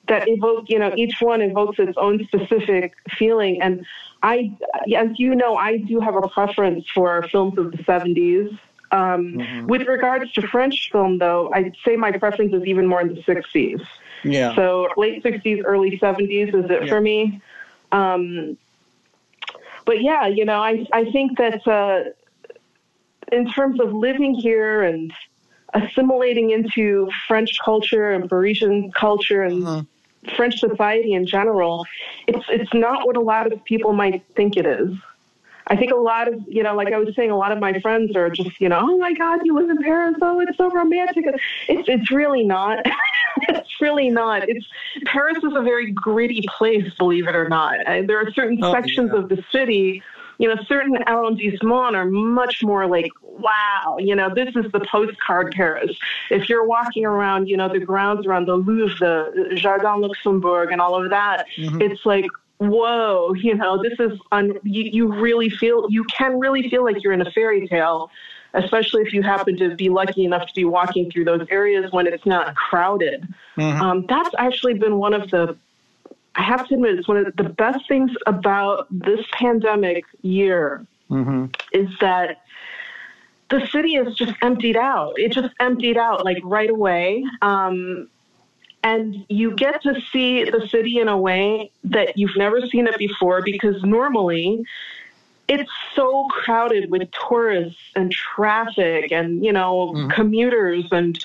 that evoke, you know, each one evokes its own specific feeling. And I, as you know, I do have a preference for films of the 70s. Um, mm-hmm. With regards to French film, though, I'd say my preference is even more in the 60s. Yeah. So late 60s, early 70s is it yeah. for me. Um, but yeah, you know, I I think that uh, in terms of living here and assimilating into French culture and Parisian culture and mm-hmm. French society in general, it's it's not what a lot of people might think it is. I think a lot of, you know, like I was saying, a lot of my friends are just, you know, oh my God, you live in Paris. Oh, it's so romantic. It's, it's really not. it's really not. It's Paris is a very gritty place, believe it or not. There are certain oh, sections yeah. of the city you know, certain arrondissements are much more like, wow, you know, this is the postcard Paris. If you're walking around, you know, the grounds around the Louvre, the Jardin Luxembourg, and all of that, mm-hmm. it's like, whoa, you know, this is, un- you, you really feel, you can really feel like you're in a fairy tale especially if you happen to be lucky enough to be walking through those areas when it's not crowded. Mm-hmm. Um, that's actually been one of the I have to admit, it's one of the best things about this pandemic year mm-hmm. is that the city is just emptied out. It just emptied out like right away. Um, and you get to see the city in a way that you've never seen it before because normally it's so crowded with tourists and traffic and you know mm-hmm. commuters and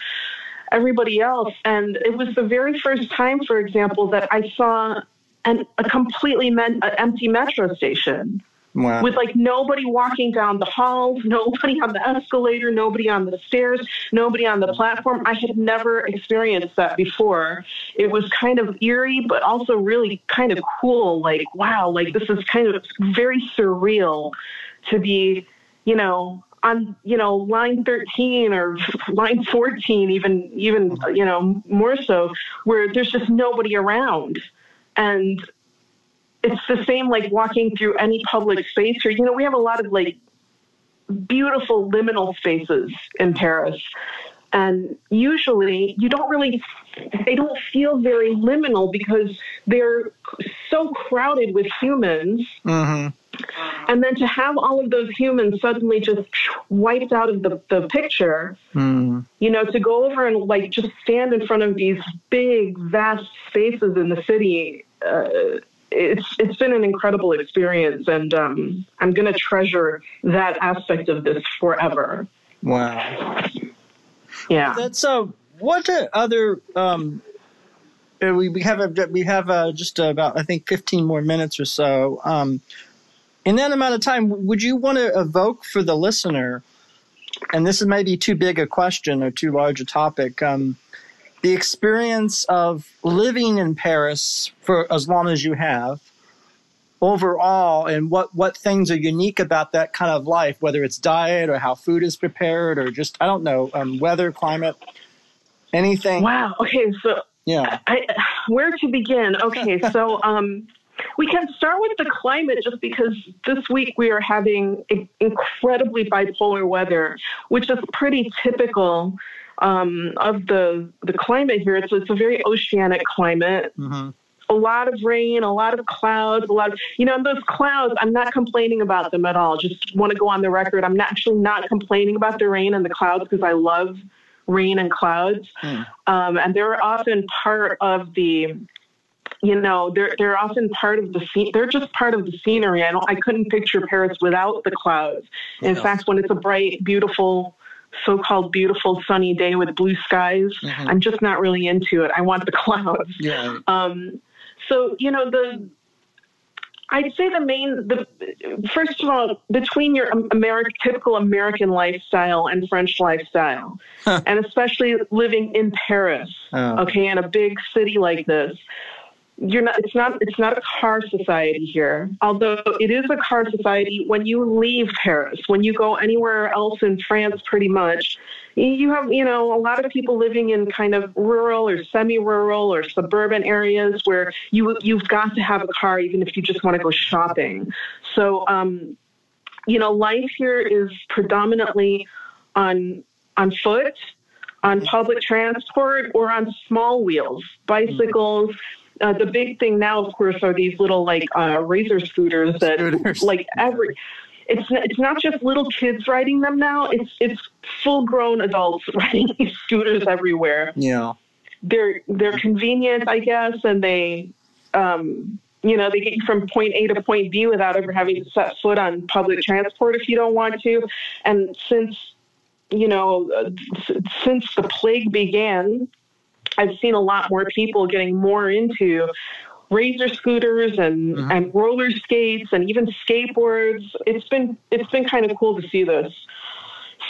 everybody else. And it was the very first time, for example, that I saw an, a completely men, empty metro station. Wow. With like nobody walking down the halls, nobody on the escalator, nobody on the stairs, nobody on the platform. I had never experienced that before. It was kind of eerie, but also really kind of cool. Like, wow, like this is kind of very surreal to be, you know, on you know line 13 or line 14 even even you know more so where there's just nobody around and it's the same like walking through any public space or you know we have a lot of like beautiful liminal spaces in paris and usually you don't really they don't feel very liminal because they're so crowded with humans mm-hmm. and then to have all of those humans suddenly just wiped out of the, the picture mm. you know to go over and like just stand in front of these big vast spaces in the city uh, it's it's been an incredible experience and um, i'm going to treasure that aspect of this forever wow yeah. That's uh, what other um, uh, we we have a, we have uh, just about I think 15 more minutes or so. Um, in that amount of time, would you want to evoke for the listener? And this is maybe too big a question or too large a topic. Um, the experience of living in Paris for as long as you have, overall and what what things are unique about that kind of life whether it's diet or how food is prepared or just i don't know um, weather climate anything. Wow. Okay so yeah. I, where to begin? Okay so um we can start with the climate just because this week we are having incredibly bipolar weather, which is pretty typical um, of the the climate here. It's, it's a very oceanic climate. Mm-hmm a lot of rain, a lot of clouds, a lot of, you know, And those clouds, I'm not complaining about them at all. Just want to go on the record. I'm not, actually not complaining about the rain and the clouds because I love rain and clouds. Mm. Um, and they're often part of the, you know, they're, they're often part of the scene. They're just part of the scenery. I don't, I couldn't picture Paris without the clouds. In yeah. fact, when it's a bright, beautiful, so-called beautiful sunny day with blue skies. Mm-hmm. I'm just not really into it. I want the clouds. Yeah. Um, so, you know, the I'd say the main, the first of all, between your American, typical American lifestyle and French lifestyle, and especially living in Paris, oh. okay, in a big city like this, you're not it's not it's not a car society here although it is a car society when you leave paris when you go anywhere else in france pretty much you have you know a lot of people living in kind of rural or semi-rural or suburban areas where you you've got to have a car even if you just want to go shopping. So um, you know life here is predominantly on on foot on public transport or on small wheels bicycles uh, the big thing now, of course, are these little like uh, razor scooters that scooters. like every. It's it's not just little kids riding them now. It's it's full grown adults riding these scooters everywhere. Yeah, they're they're convenient, I guess, and they um, you know, they get you from point A to point B without ever having to set foot on public transport if you don't want to. And since, you know, uh, since the plague began, I've seen a lot more people getting more into razor scooters and, mm-hmm. and roller skates and even skateboards. It's been it's been kind of cool to see this.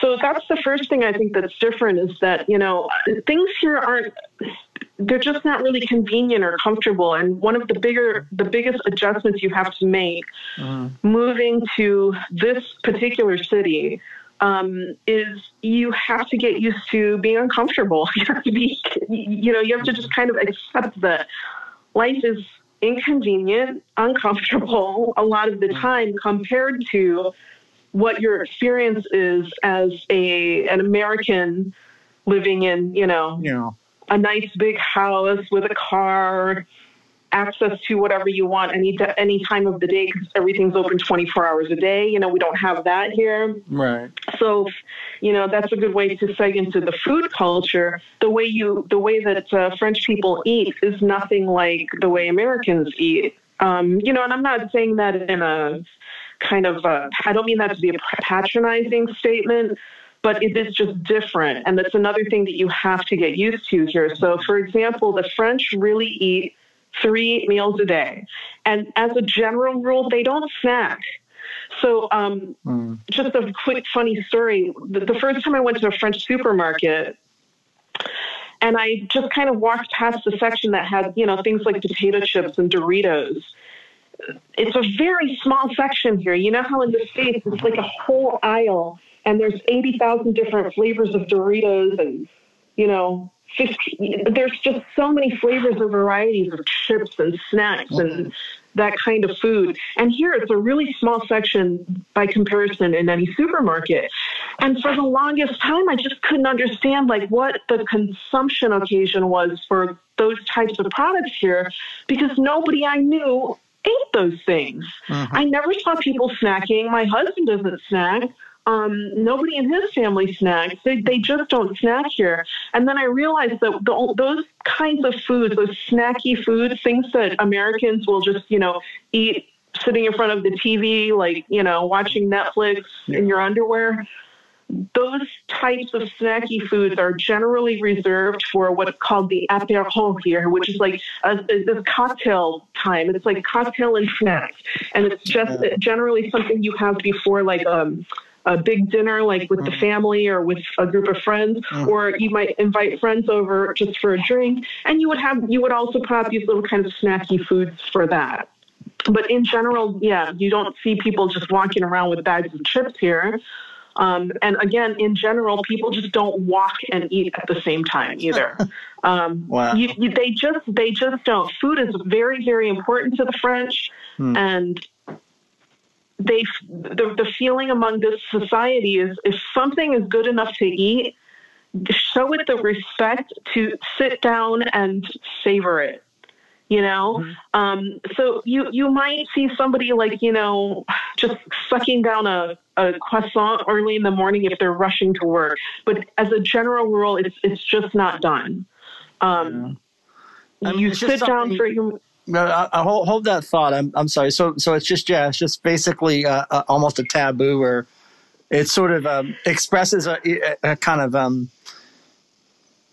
So that's the first thing I think that's different is that, you know, things here aren't they're just not really convenient or comfortable and one of the bigger the biggest adjustments you have to make uh-huh. moving to this particular city um, is you have to get used to being uncomfortable. You have to be you know you have to just kind of accept that life is inconvenient uncomfortable a lot of the time compared to what your experience is as a an american living in you know yeah. a nice big house with a car, access to whatever you want any any time of the day because everything's open 24 hours a day. You know, we don't have that here. Right. So, you know, that's a good way to seg into the food culture. The way you the way that uh, French people eat is nothing like the way Americans eat. Um, you know, and I'm not saying that in a kind of I don't mean that to be a patronizing statement but it is just different. And that's another thing that you have to get used to here. So, for example, the French really eat three meals a day. And as a general rule, they don't snack. So, um, mm. just a quick funny story. The, the first time I went to a French supermarket, and I just kind of walked past the section that had, you know, things like potato chips and Doritos. It's a very small section here. You know how in the States it's like a whole aisle and there's 80,000 different flavors of Doritos and, you know, 50, there's just so many flavors and varieties of chips and snacks and that kind of food. And here it's a really small section by comparison in any supermarket. And for the longest time, I just couldn't understand like what the consumption occasion was for those types of products here because nobody I knew ate those things. Mm-hmm. I never saw people snacking. My husband doesn't snack. Um, nobody in his family snacks. They, they just don't snack here. And then I realized that the, those kinds of foods, those snacky foods, things that Americans will just, you know, eat sitting in front of the TV, like, you know, watching Netflix in your underwear. Those types of snacky foods are generally reserved for what's called the apéro here, which is like a, a, a cocktail time. It's like cocktail and snacks, and it's just generally something you have before like um, a big dinner like with the mm. family or with a group of friends mm. or you might invite friends over just for a drink and you would have you would also put out these little kind of snacky foods for that but in general yeah you don't see people just walking around with bags of chips here um, and again, in general, people just don't walk and eat at the same time either. Um, wow. You, you, they just they just don't. Food is very very important to the French, hmm. and they the, the feeling among this society is if something is good enough to eat show it the respect to sit down and savor it you know mm-hmm. um, so you you might see somebody like you know just sucking down a, a croissant early in the morning if they're rushing to work but as a general rule it's it's just not done um, yeah. I mean, you sit down for your I, I hold, hold that thought. I'm, I'm sorry. So, so it's just, yeah, it's just basically uh, uh, almost a taboo or it sort of um, expresses a, a, kind of um,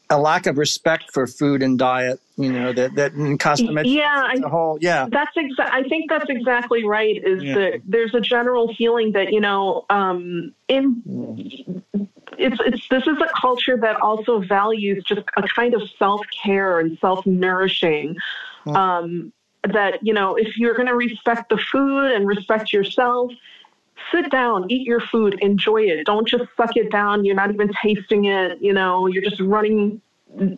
a lack of respect for food and diet, you know, that, that in custom. Yeah. The whole, yeah. That's exa- I think that's exactly right is yeah. that there's a general feeling that, you know, um, in, it's, it's, this is a culture that also values just a kind of self-care and self-nourishing um, that, you know, if you're going to respect the food and respect yourself, sit down, eat your food, enjoy it. Don't just suck it down. You're not even tasting it. You know, you're just running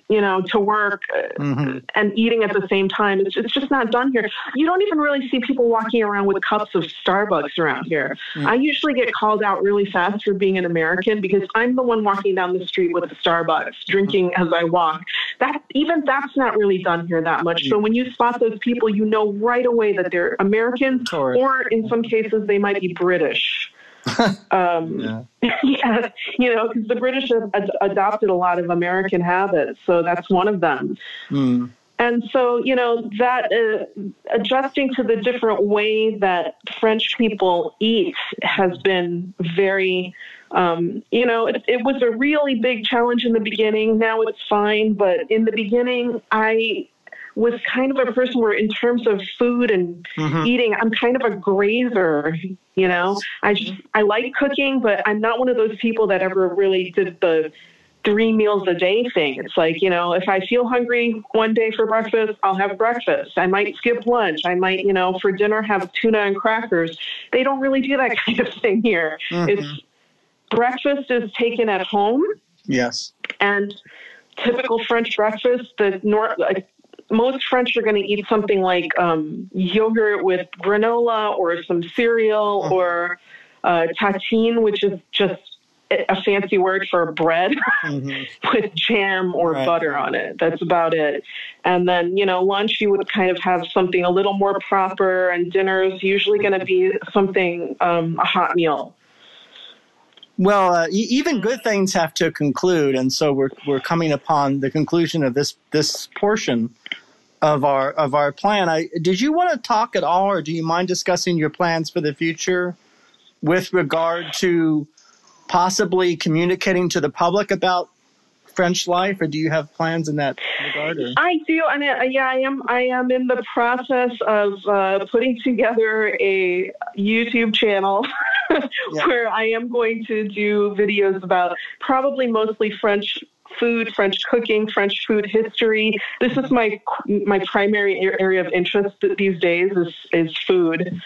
you know, to work mm-hmm. and eating at the same time. It's, it's just not done here. You don't even really see people walking around with cups of Starbucks around here. Mm-hmm. I usually get called out really fast for being an American because I'm the one walking down the street with a Starbucks, drinking as I walk. That even that's not really done here that much. So when you spot those people, you know right away that they're Americans, or in some cases they might be British. um, yeah. yeah. you know, because the British have ad- adopted a lot of American habits, so that's one of them. Mm. and so, you know, that uh, adjusting to the different way that French people eat has been very, um, you know, it, it, was a really big challenge in the beginning. Now it's fine. But in the beginning, I was kind of a person where, in terms of food and mm-hmm. eating, I'm kind of a grazer. You know, I just, I like cooking, but I'm not one of those people that ever really did the three meals a day thing. It's like, you know, if I feel hungry one day for breakfast, I'll have breakfast. I might skip lunch. I might, you know, for dinner have tuna and crackers. They don't really do that kind of thing here. Mm-hmm. It's breakfast is taken at home. Yes. And typical French breakfast, the nor- like, most French are going to eat something like um, yogurt with granola or some cereal mm-hmm. or uh, tartine, which is just a fancy word for bread mm-hmm. with jam or right. butter on it. That's about it. And then, you know, lunch you would kind of have something a little more proper, and dinner is usually going to be something, um, a hot meal. Well, uh, even good things have to conclude, and so we're we're coming upon the conclusion of this this portion of our of our plan. I, did you want to talk at all, or do you mind discussing your plans for the future with regard to possibly communicating to the public about French life, or do you have plans in that regard? Or? I do, and uh, yeah, I am. I am in the process of uh, putting together a YouTube channel yeah. where I am going to do videos about probably mostly French food, French cooking, French food history. This is my my primary area of interest these days is is food.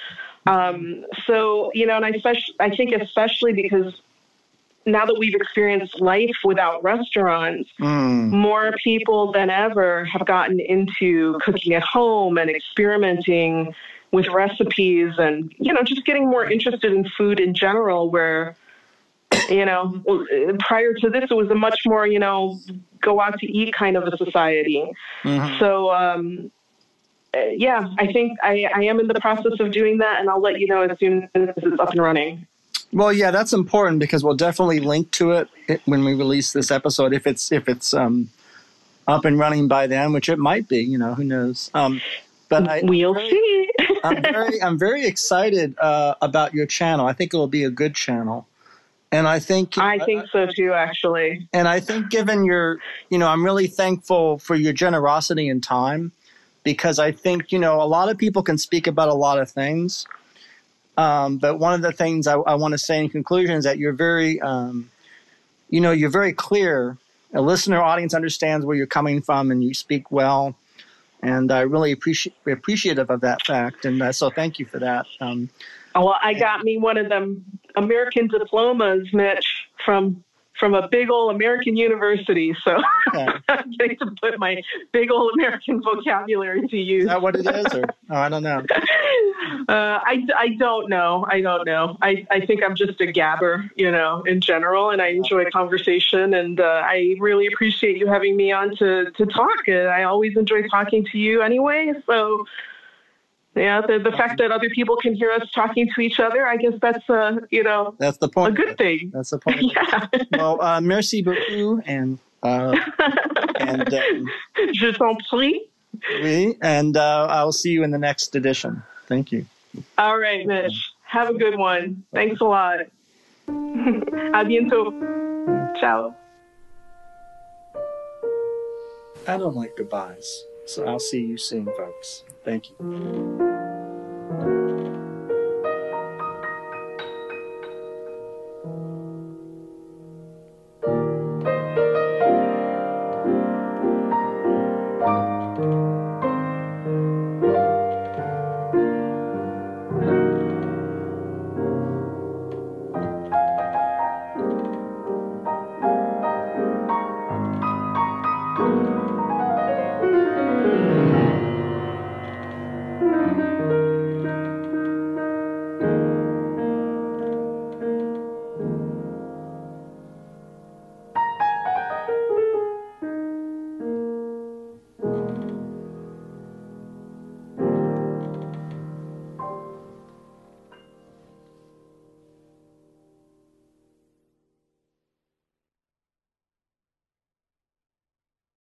Um, so you know, and I especially I think especially because now that we've experienced life without restaurants, mm. more people than ever have gotten into cooking at home and experimenting with recipes and, you know, just getting more interested in food in general, where, you know, prior to this, it was a much more, you know, go out to eat kind of a society. Mm-hmm. So, um, yeah, I think I, I am in the process of doing that, and I'll let you know as soon as it's up and running. Well, yeah, that's important because we'll definitely link to it when we release this episode if it's if it's um, up and running by then, which it might be. You know, who knows? Um, but I, we'll very, see. I'm very I'm very excited uh, about your channel. I think it will be a good channel. And I think I think so too, actually. And I think, given your, you know, I'm really thankful for your generosity and time, because I think, you know, a lot of people can speak about a lot of things, um, but one of the things I, I want to say in conclusion is that you're very, um, you know, you're very clear. A listener audience understands where you're coming from, and you speak well. And I really appreciate appreciative of that fact, and uh, so thank you for that. Um, well, I got me one of them American diplomas, Mitch, from from a big old American university. So okay. I'm getting to put my big old American vocabulary to use. Is that what it is? Or, oh, I don't know. Uh, I, I don't know. I don't know. I, I think I'm just a gabber, you know, in general, and I enjoy conversation. And uh, I really appreciate you having me on to, to talk. I always enjoy talking to you anyway. So yeah, the, the fact that other people can hear us talking to each other, I guess that's uh, you know that's the point. A good thing. That's the point. yeah. Well, uh, merci beaucoup, and uh, and um, je t'en prie. Oui, and uh, I'll see you in the next edition. Thank you. All right, Mitch. Have a good one. Thanks a lot. A bientôt. Ciao. I don't like goodbyes, so I'll see you soon, folks. Thank you.